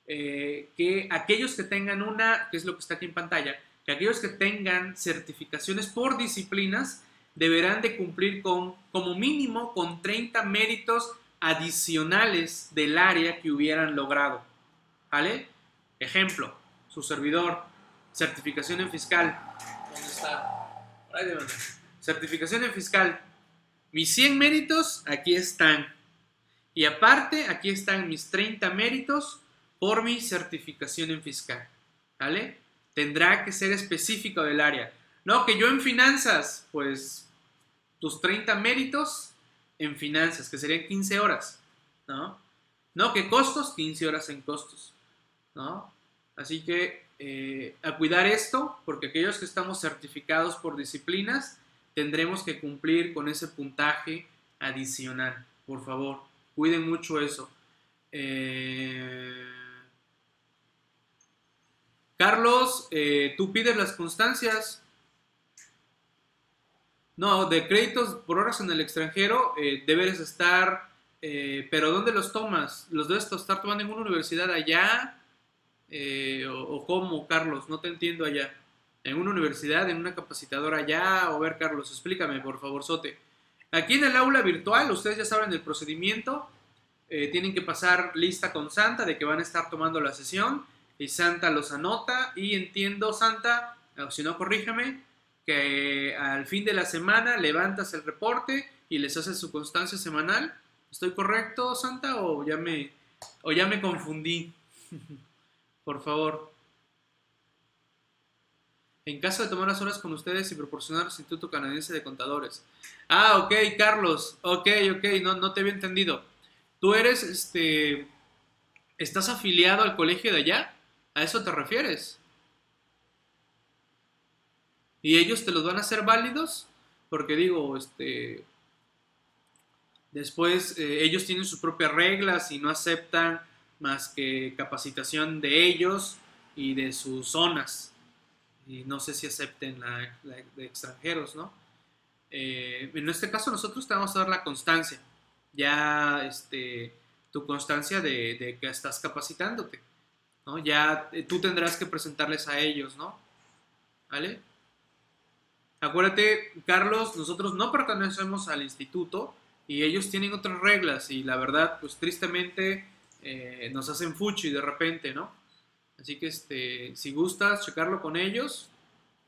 eh, que aquellos que tengan una, que es lo que está aquí en pantalla, que aquellos que tengan certificaciones por disciplinas deberán de cumplir con, como mínimo, con 30 méritos adicionales del área que hubieran logrado. ¿Vale? Ejemplo, su servidor, certificación en fiscal. ¿Dónde está? Ahí certificación en fiscal. Mis 100 méritos, aquí están. Y aparte, aquí están mis 30 méritos por mi certificación en fiscal. ¿Vale? Tendrá que ser específico del área. No, que yo en finanzas, pues tus 30 méritos en finanzas, que serían 15 horas, ¿no? No, que costos, 15 horas en costos, ¿no? Así que eh, a cuidar esto, porque aquellos que estamos certificados por disciplinas, tendremos que cumplir con ese puntaje adicional. Por favor, cuiden mucho eso. Eh, Carlos, eh, tú pides las constancias. No, de créditos por horas en el extranjero eh, debes estar, eh, pero ¿dónde los tomas? ¿Los debes estar tomando en una universidad allá? O, o, cómo, Carlos? No te entiendo allá. en una universidad, en una capacitadora ya, o ver, Carlos, explícame, por favor, Sote. Aquí en el aula virtual, ustedes ya saben el procedimiento, eh, tienen que pasar lista con Santa de que van a estar tomando la sesión y Santa los anota y entiendo, Santa, o si no, corrígeme, que al fin de la semana levantas el reporte y les haces su constancia semanal. ¿Estoy correcto, Santa, o ya me, o ya me confundí? Por favor. En caso de tomar las horas con ustedes y proporcionar al Instituto Canadiense de Contadores. Ah, ok, Carlos. Ok, ok, no, no te había entendido. Tú eres, este, ¿estás afiliado al colegio de allá? ¿A eso te refieres? ¿Y ellos te los van a hacer válidos? Porque digo, este, después eh, ellos tienen sus propias reglas y no aceptan más que capacitación de ellos y de sus zonas. Y no sé si acepten la, de extranjeros, ¿no? Eh, en este caso nosotros te vamos a dar la constancia, ya este, tu constancia de, que estás capacitándote, ¿no? Ya eh, tú tendrás que presentarles a ellos, ¿no? ¿Vale? Acuérdate, Carlos, nosotros no pertenecemos al instituto y ellos tienen otras reglas y la verdad, pues tristemente eh, nos hacen fuchi de repente, ¿no? Así que este, si gustas checarlo con ellos,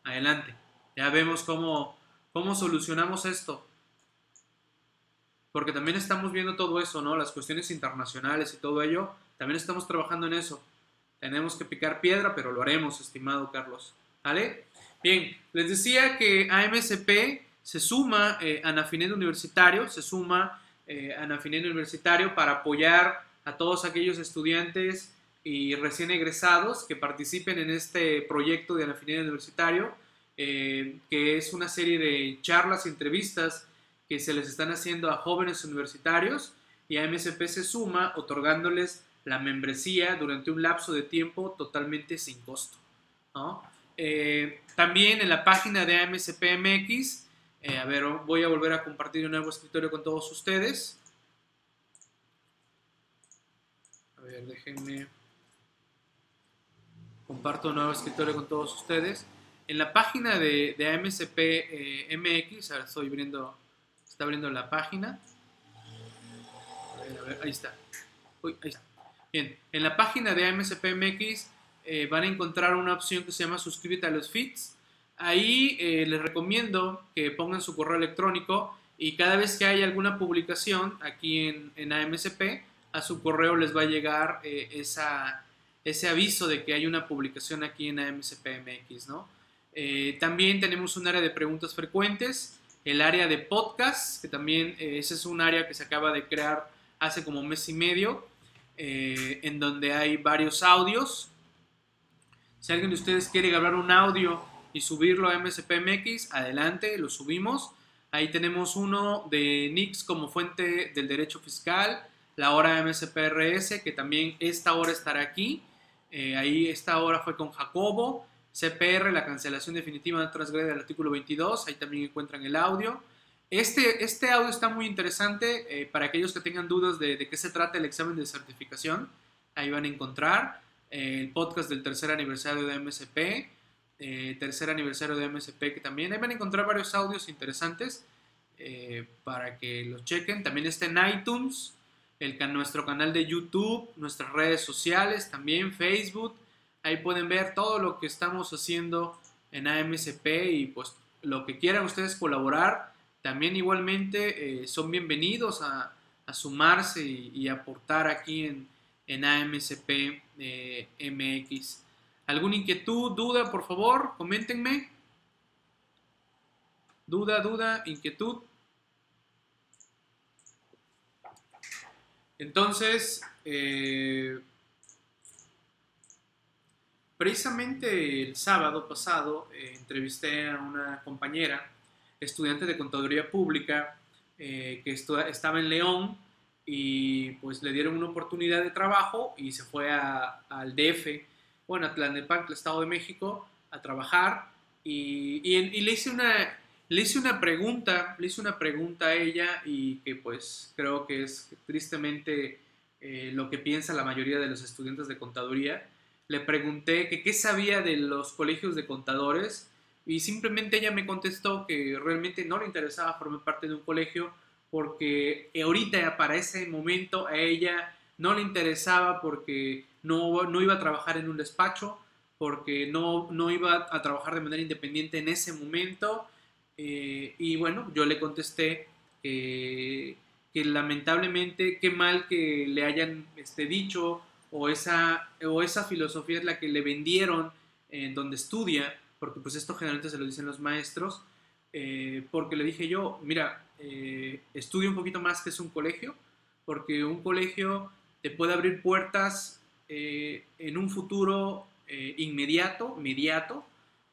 adelante. Ya vemos cómo, cómo solucionamos esto. Porque también estamos viendo todo eso, ¿no? Las cuestiones internacionales y todo ello. También estamos trabajando en eso. Tenemos que picar piedra, pero lo haremos, estimado Carlos. ¿Vale? Bien, les decía que AMSP se suma eh, a Nafinet Universitario, se suma eh, a Nafinet Universitario para apoyar a todos aquellos estudiantes y recién egresados que participen en este proyecto de Anafinet Universitario, eh, que es una serie de charlas y entrevistas que se les están haciendo a jóvenes universitarios y AMSP se suma otorgándoles la membresía durante un lapso de tiempo totalmente sin costo. ¿no? Eh, también en la página de AMSPMX, eh, a ver, voy a volver a compartir un nuevo escritorio con todos ustedes. A ver, déjenme. Comparto un nuevo escritorio con todos ustedes. En la página de, de AMSPMX, ahora estoy abriendo, está abriendo la página. A ver, a ver, ahí está. Uy, ahí está. Bien, en la página de AMSPMX eh, van a encontrar una opción que se llama suscríbete a los feeds. Ahí eh, les recomiendo que pongan su correo electrónico y cada vez que haya alguna publicación aquí en, en AMSP, a su correo les va a llegar eh, esa, ese aviso de que hay una publicación aquí en AMSPMX, ¿no? también tenemos un área de preguntas frecuentes, el área de podcast, que también ese es un área que se acaba de crear hace como mes y medio, en donde hay varios audios si alguien de ustedes quiere grabar un audio y subirlo a MSPMX, adelante, lo subimos. Ahí tenemos uno de Nix como fuente del derecho fiscal, la hora MSPRS, que también esta hora estará aquí. Eh, ahí esta hora fue con Jacobo. CPR, la cancelación definitiva de transgrede del artículo 22, ahí también encuentran el audio. Este, este audio está muy interesante eh, para aquellos que tengan dudas de, de qué se trata el examen de certificación. Ahí van a encontrar el podcast del tercer aniversario de MSP, eh, tercer aniversario de MSP, que también ahí van a encontrar varios audios interesantes eh, para que los chequen. También está en iTunes, el, nuestro canal de YouTube, nuestras redes sociales, también Facebook. Ahí pueden ver todo lo que estamos haciendo en AMSP y pues lo que quieran ustedes colaborar, también igualmente eh, son bienvenidos a, sumarse y aportar aquí en, en AMSP eh, MX. ¿Alguna inquietud, duda, por favor? Coméntenme. Duda, duda, inquietud. Entonces, eh, precisamente el sábado pasado entrevisté a una compañera, estudiante de contaduría pública, que estaba en León y pues le dieron una oportunidad de trabajo y se fue al DF, bueno, a Tlalnepantla, Estado de México, a trabajar y, y, le, hice una, le hice una pregunta, le hice una pregunta a ella y que pues creo que es tristemente eh, lo que piensa la mayoría de los estudiantes de contaduría. le pregunté que qué sabía de los colegios de contadores y simplemente ella me contestó que realmente no le interesaba formar parte de un colegio porque ahorita para ese momento a ella no le interesaba porque no, no iba a trabajar en un despacho, porque no, no iba a trabajar de manera independiente en ese momento. Eh, y bueno, yo le contesté que lamentablemente qué mal que le hayan este, dicho o esa, o esa filosofía es la que le vendieron en donde estudia, porque pues esto generalmente se lo dicen los maestros, eh, porque le dije yo, mira, eh, estudia un poquito más que es un colegio, porque un colegio te puede abrir puertas eh, en un futuro inmediato, inmediato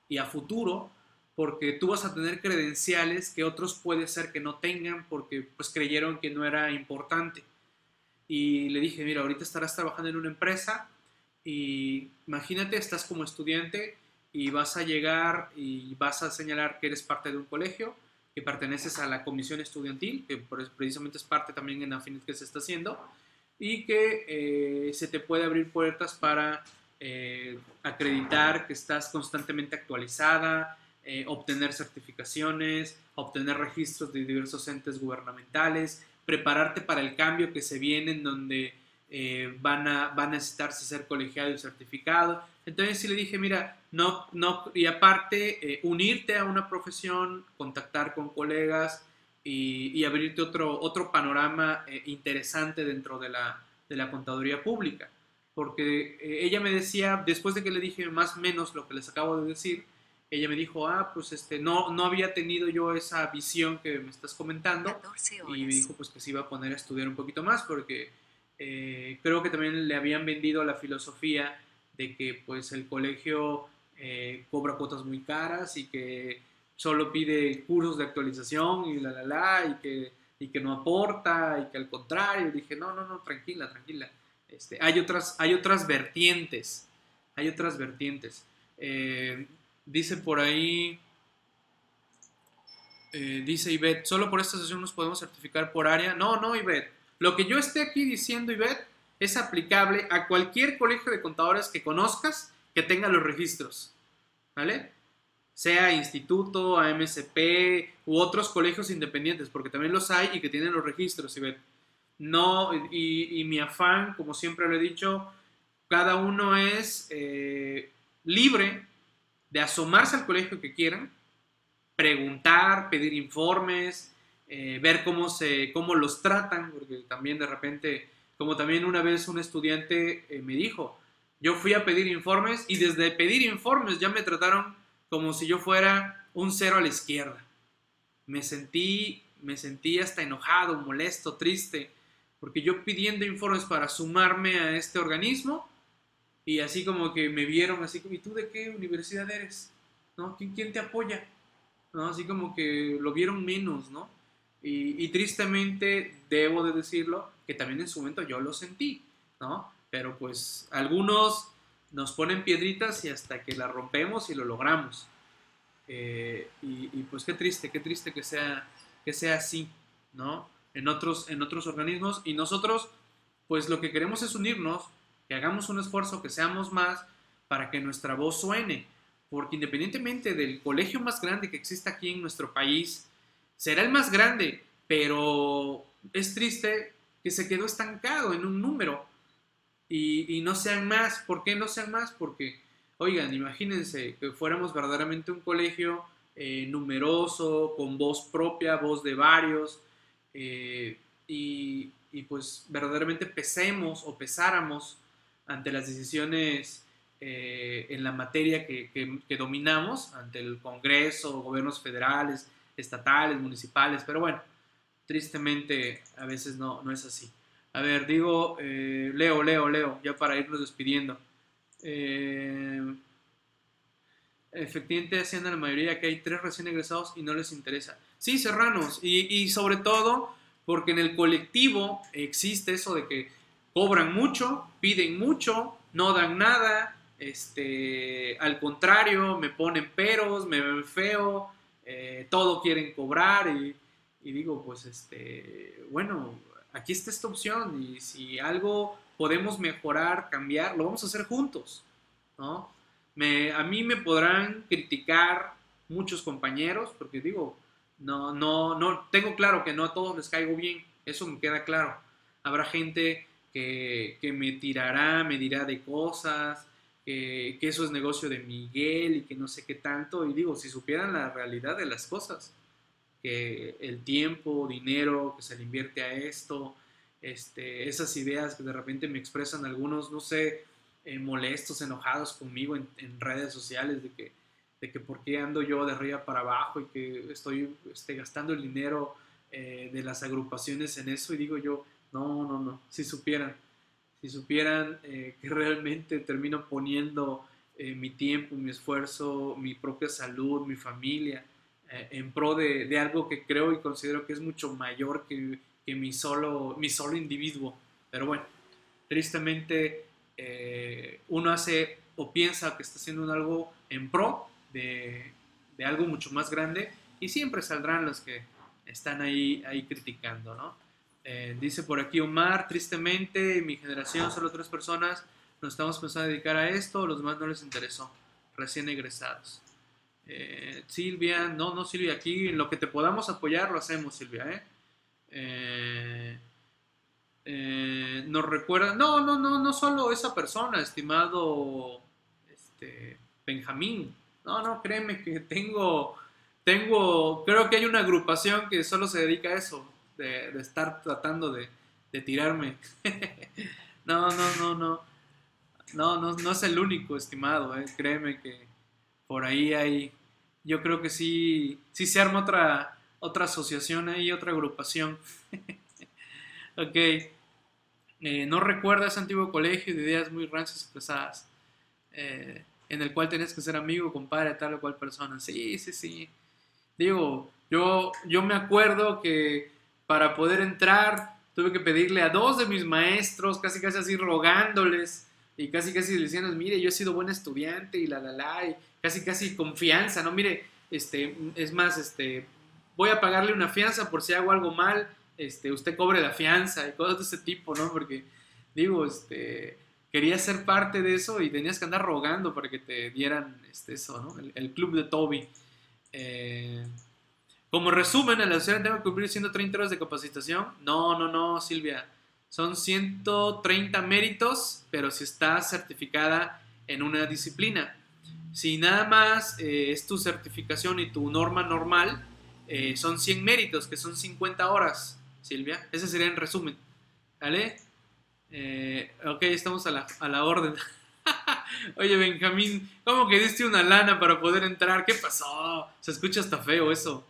y a futuro, porque tú vas a tener credenciales que otros puede ser que no tengan porque pues creyeron que no era importante. Y le dije, mira, ahorita estarás trabajando en una empresa y imagínate, estás como estudiante y vas a llegar y vas a señalar que eres parte de un colegio, que perteneces a la comisión estudiantil, que precisamente es parte también en Afinit que se está haciendo, y que eh, se te puede abrir puertas para eh, acreditar que estás constantemente actualizada, eh, obtener certificaciones, obtener registros de diversos entes gubernamentales, prepararte para el cambio que se viene en donde eh, van, a, van a necesitarse ser colegiado y certificado. Entonces sí le dije, mira, no, no, y aparte, eh, unirte a una profesión, contactar con colegas y, abrirte otro, otro panorama interesante dentro de la, de la contaduría pública. Porque ella me decía, después de que le dije más o menos lo que les acabo de decir, ella me dijo, ah, pues este, no, no había tenido yo esa visión que me estás comentando. Y me dijo, pues que se iba a poner a estudiar un poquito más porque eh, creo que también le habían vendido la filosofía de que pues el colegio eh, cobra cuotas muy caras y que solo pide cursos de actualización y la, la, la, y que, y que no aporta y que al contrario. dije, no, no, no, tranquila, tranquila. Este, hay, otras, hay otras vertientes, hay otras vertientes. Eh, Dice por ahí, dice Ivette, solo por esta sesión nos podemos certificar por área. No, no, Ivette. Lo que yo esté aquí diciendo, Ivette, es aplicable a cualquier colegio de contadores que conozcas que tenga los registros. ¿Vale? Sea instituto, AMSP u otros colegios independientes, porque también los hay y que tienen los registros, Ivette. No, y, mi afán, como siempre lo he dicho, cada uno es eh, libre de asomarse al colegio que quieran, preguntar, pedir informes, eh, ver cómo, se, cómo los tratan, porque también de repente, como también una vez un estudiante eh, me dijo, yo fui a pedir informes y desde pedir informes ya me trataron como si yo fuera un cero a la izquierda. Me sentí, me sentí hasta enojado, molesto, triste, porque yo pidiendo informes para sumarme a este organismo, y así como que me vieron así como, ¿y tú de qué universidad eres? ¿No? ¿Quién, te apoya? ¿No? Así como que lo vieron menos, ¿no? Y, tristemente debo de decirlo que también en su momento yo lo sentí, ¿no? Pero pues algunos nos ponen piedritas y hasta que la rompemos y lo logramos. Eh, y, pues qué triste, qué triste que sea, que sea así, ¿no? En otros, en otros organismos y nosotros pues lo que queremos es unirnos, que hagamos un esfuerzo, que seamos más para que nuestra voz suene, porque independientemente del colegio más grande que exista aquí en nuestro país, será el más grande, pero es triste que se quedó estancado en un número y, no sean más. ¿Por qué no sean más? Porque, oigan, imagínense que fuéramos verdaderamente un colegio eh, numeroso, con voz propia, voz de varios, eh, y, pues verdaderamente pesemos o pesáramos ante las decisiones eh, en la materia que, dominamos, ante el Congreso, gobiernos federales, estatales, municipales, pero bueno, tristemente a veces no, no es así. A ver, digo, eh, Leo, Leo, Leo, ya para irnos despidiendo. Eh, efectivamente, haciendo la mayoría que hay tres recién egresados y no les interesa. Sí, serranos, y, y sobre todo porque en el colectivo existe eso de que cobran mucho, piden mucho, no dan nada, este, al contrario, me ponen peros, me ven feo, eh, todo quieren cobrar y, digo, pues, este, bueno, aquí está esta opción y si algo podemos mejorar, cambiar, lo vamos a hacer juntos, ¿no? Me, a mí me podrán criticar muchos compañeros, porque digo, no, no, no, tengo claro que no a todos les caigo bien, eso me queda claro. Habrá gente que, que me tirará, me dirá de cosas, que, que, eso es negocio de Miguel y que no sé qué tanto. Y digo, si supieran la realidad de las cosas, que el tiempo, dinero que se le invierte a esto, este, esas ideas que de repente me expresan algunos, no sé, eh, molestos, enojados conmigo en, en, redes sociales, de que, de que por qué ando yo de arriba para abajo y que estoy este, gastando el dinero eh, de las agrupaciones en eso. Y digo yo, no, no, no, si supieran, si supieran eh, que realmente termino poniendo eh, mi tiempo, mi esfuerzo, mi propia salud, mi familia, eh, en pro de, de, algo que creo y considero que es mucho mayor que, que mi, solo, mi solo individuo. Pero bueno, tristemente uno hace o piensa que está haciendo algo en pro de, de, algo mucho más grande y siempre saldrán los que están ahí, ahí criticando, ¿no? Eh, dice por aquí Omar, tristemente, mi generación, solo tres personas nos estamos pensando dedicar a esto, los demás no les interesó, recién egresados. Eh, Silvia, no, no Silvia, aquí lo que te podamos apoyar lo hacemos, Silvia. ¿eh? eh, eh nos recuerda, no, no, no, no solo esa persona, estimado este, Benjamín. No, no, créeme que tengo, tengo, creo que hay una agrupación que solo se dedica a eso de, estar tratando de, tirarme. no, no, no, no. No, no, no es el único, estimado. Eh. Créeme que por ahí hay. Yo creo que sí, sí se arma otra, otra asociación ahí, otra agrupación. ok. Eh, no recuerda ese antiguo colegio de ideas muy rancias expresadas. Eh, en el cual tenés que ser amigo, compadre, tal o cual persona. Sí, sí, sí. Digo, yo, yo me acuerdo que para poder entrar. Tuve que pedirle a dos de mis maestros, casi casi así rogándoles y casi casi diciendo, mire, yo he sido buen estudiante y la la la, y casi casi confianza, ¿no? Mire, este, es más, este, voy a pagarle una fianza por si hago algo mal, este, usted cobre la fianza y cosas de ese tipo, ¿no? Porque, digo, este, quería ser parte de eso y tenías que andar rogando para que te dieran este, eso, ¿no? El, el club de Toby. Eh, como resumen, ciudad tengo que cumplir 130 horas de capacitación. No, no, no, Silvia. Son 130 méritos, pero si estás certificada en una disciplina. Si nada más eh, es tu certificación y tu norma normal, eh, son 100 méritos, que son 50 horas, Silvia. Ese sería en resumen. ¿Vale? Eh, ok, estamos a la, a la orden. Oye, Benjamín, ¿cómo que diste una lana para poder entrar? ¿Qué pasó? Se escucha hasta feo eso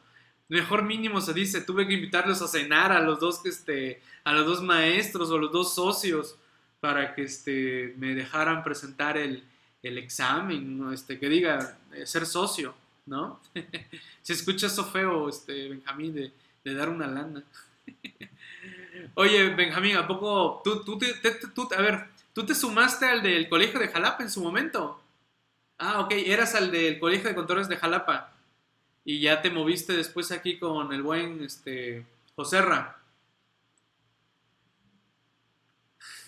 mejor mínimo se dice, tuve que invitarlos a cenar a los dos, este, a los dos maestros o los dos socios para que este, me dejaran presentar el, el examen, este, que diga, eh, ser socio, ¿no? Se escucha eso feo, este, Benjamín, de, dar una lana. Oye, Benjamín, ¿a poco tú, tú, te, tú, a ver, tú te sumaste al del colegio de Jalapa en su momento? Ah, ok, eras al del colegio de contadores de Jalapa y ya te moviste después aquí con el buen este, Joserra.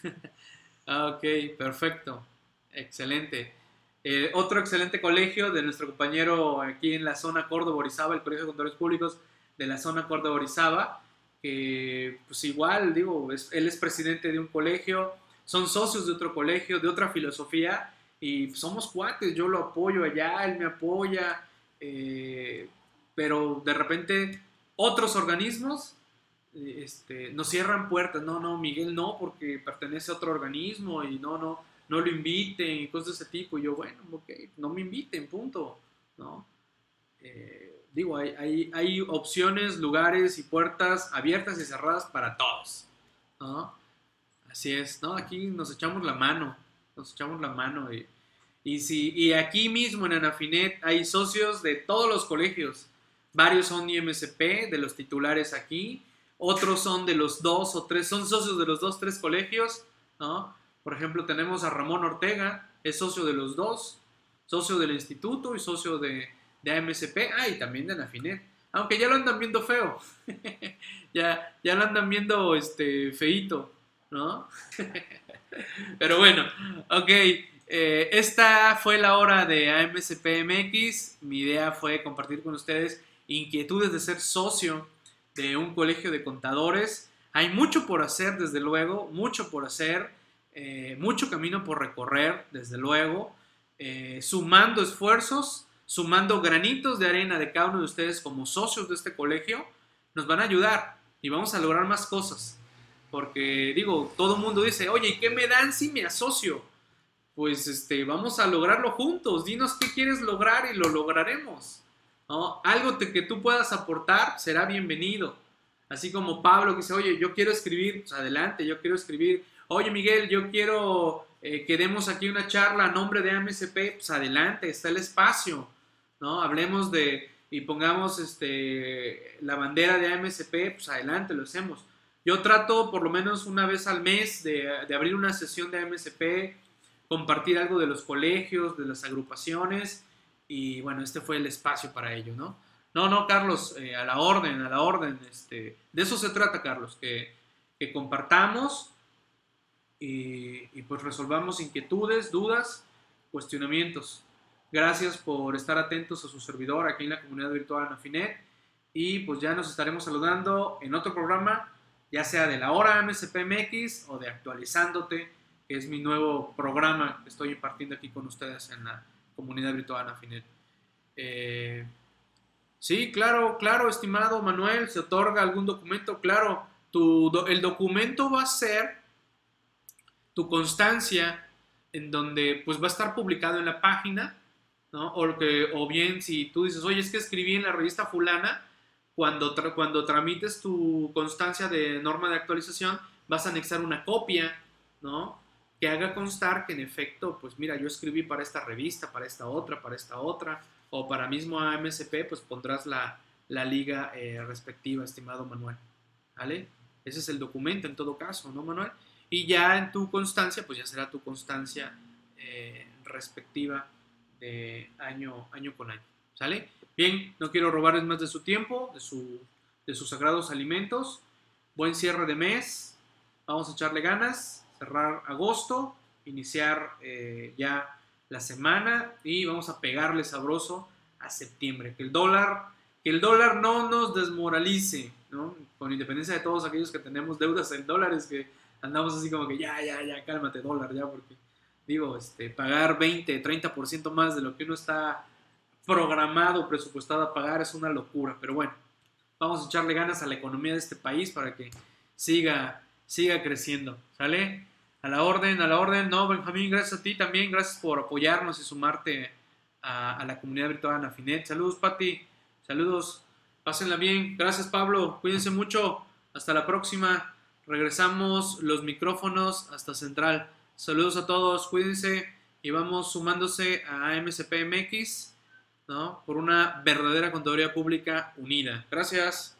ah, ok, perfecto. Excelente. Eh, otro excelente colegio de nuestro compañero aquí en la zona Córdoba-Orizaba, el Colegio de Contadores Públicos de la zona Córdoba-Orizaba, que pues igual, digo, él es presidente de un colegio, son socios de otro colegio, de otra filosofía, y somos cuates, yo lo apoyo allá, él me apoya, eh, pero de repente otros organismos eh, este, nos cierran puertas. No, no, Miguel no, porque pertenece a otro organismo y no, no, no lo inviten y cosas de ese tipo. Y yo, bueno, ok, no me inviten, punto. ¿no? Eh, digo, hay, hay, hay, opciones, lugares y puertas abiertas y cerradas para todos. ¿no? Así es, ¿no? Aquí nos echamos la mano, nos echamos la mano y y, si, y aquí mismo en Anafinet hay socios de todos los colegios. Varios son IMSP, de los titulares aquí. Otros son de los dos o tres, son socios de los dos, tres colegios. ¿no? Por ejemplo, tenemos a Ramón Ortega, es socio de los dos, socio del instituto y socio de, de AMSP. Ah, y también de Anafinet. Aunque ya lo andan viendo feo. ya, ya lo andan viendo este, feito, ¿no? Pero bueno, ok. Eh, esta fue la hora de AMSPMX. Mi idea fue compartir con ustedes inquietudes de ser socio de un colegio de contadores. Hay mucho por hacer, desde luego, mucho por hacer, eh, mucho camino por recorrer, desde luego, eh, sumando esfuerzos, sumando granitos de arena de cada uno de ustedes como socios de este colegio, nos van a ayudar y vamos a lograr más cosas. Porque digo, todo el mundo dice, oye, ¿y qué me dan si me asocio? Pues este, vamos a lograrlo juntos. Dinos qué quieres lograr y lo lograremos. Algo que tú puedas aportar será bienvenido. Así como Pablo que dice, oye, yo quiero escribir, pues adelante, yo quiero escribir. Oye, Miguel, yo quiero eh, que demos aquí una charla a nombre de AMSP, pues adelante, está el espacio, ¿no? Hablemos de, y pongamos este, la bandera de AMSP, pues adelante, lo hacemos. Yo trato por lo menos una vez al mes de, de abrir una sesión de AMSP, compartir algo de los colegios, de las agrupaciones, y bueno, este fue el espacio para ello, ¿no? No, no, Carlos, eh, a la orden, a la orden. Este, de eso se trata, Carlos, que, compartamos y, pues resolvamos inquietudes, dudas, cuestionamientos. Gracias por estar atentos a su servidor aquí en la comunidad virtual Anafinet y pues ya nos estaremos saludando en otro programa, ya sea de la hora MSPMX o de Actualizándote, que es mi nuevo programa que estoy impartiendo aquí con ustedes en la comunidad virtual Anafinet. Eh, sí, claro, claro, estimado Manuel, se otorga algún documento, claro, el documento va a ser tu constancia en donde pues va a estar publicado en la página, ¿no? O bien si tú dices, oye, es que escribí en la revista fulana, cuando, cuando tramites tu constancia de norma de actualización, vas a anexar una copia, ¿no? Que haga constar que en efecto, pues mira, yo escribí para esta revista, para esta otra, para esta otra, o para mismo AMSP, pues pondrás la, liga eh, respectiva, estimado Manuel. ¿Vale? Ese es el documento en todo caso, ¿no, Manuel? Y ya en tu constancia, pues ya será tu constancia eh, respectiva de año, año con año. ¿Sale? Bien, no quiero robarles más de su tiempo, de, su, de sus sagrados alimentos. Buen cierre de mes. Vamos a echarle ganas cerrar agosto, iniciar eh, ya la semana y vamos a pegarle sabroso a septiembre. Que el dólar, que el dólar no nos desmoralice, ¿no? Con independencia de todos aquellos que tenemos deudas en dólares, que andamos así como que ya, ya, ya, cálmate dólar, ya, porque digo, este, pagar 20, 30% más de lo que uno está programado, presupuestado a pagar es una locura. Pero bueno, vamos a echarle ganas a la economía de este país para que siga siga creciendo, ¿sale? A la orden, a la orden. No, Benjamín, gracias a ti también, gracias por apoyarnos y sumarte a, la comunidad virtual Anafinet. Saludos, Pati, saludos, pásenla bien. Gracias, Pablo, cuídense mucho. Hasta la próxima. Regresamos los micrófonos hasta Central. Saludos a todos, cuídense y vamos sumándose a AMCPMX, ¿no? Por una verdadera contaduría pública unida. Gracias.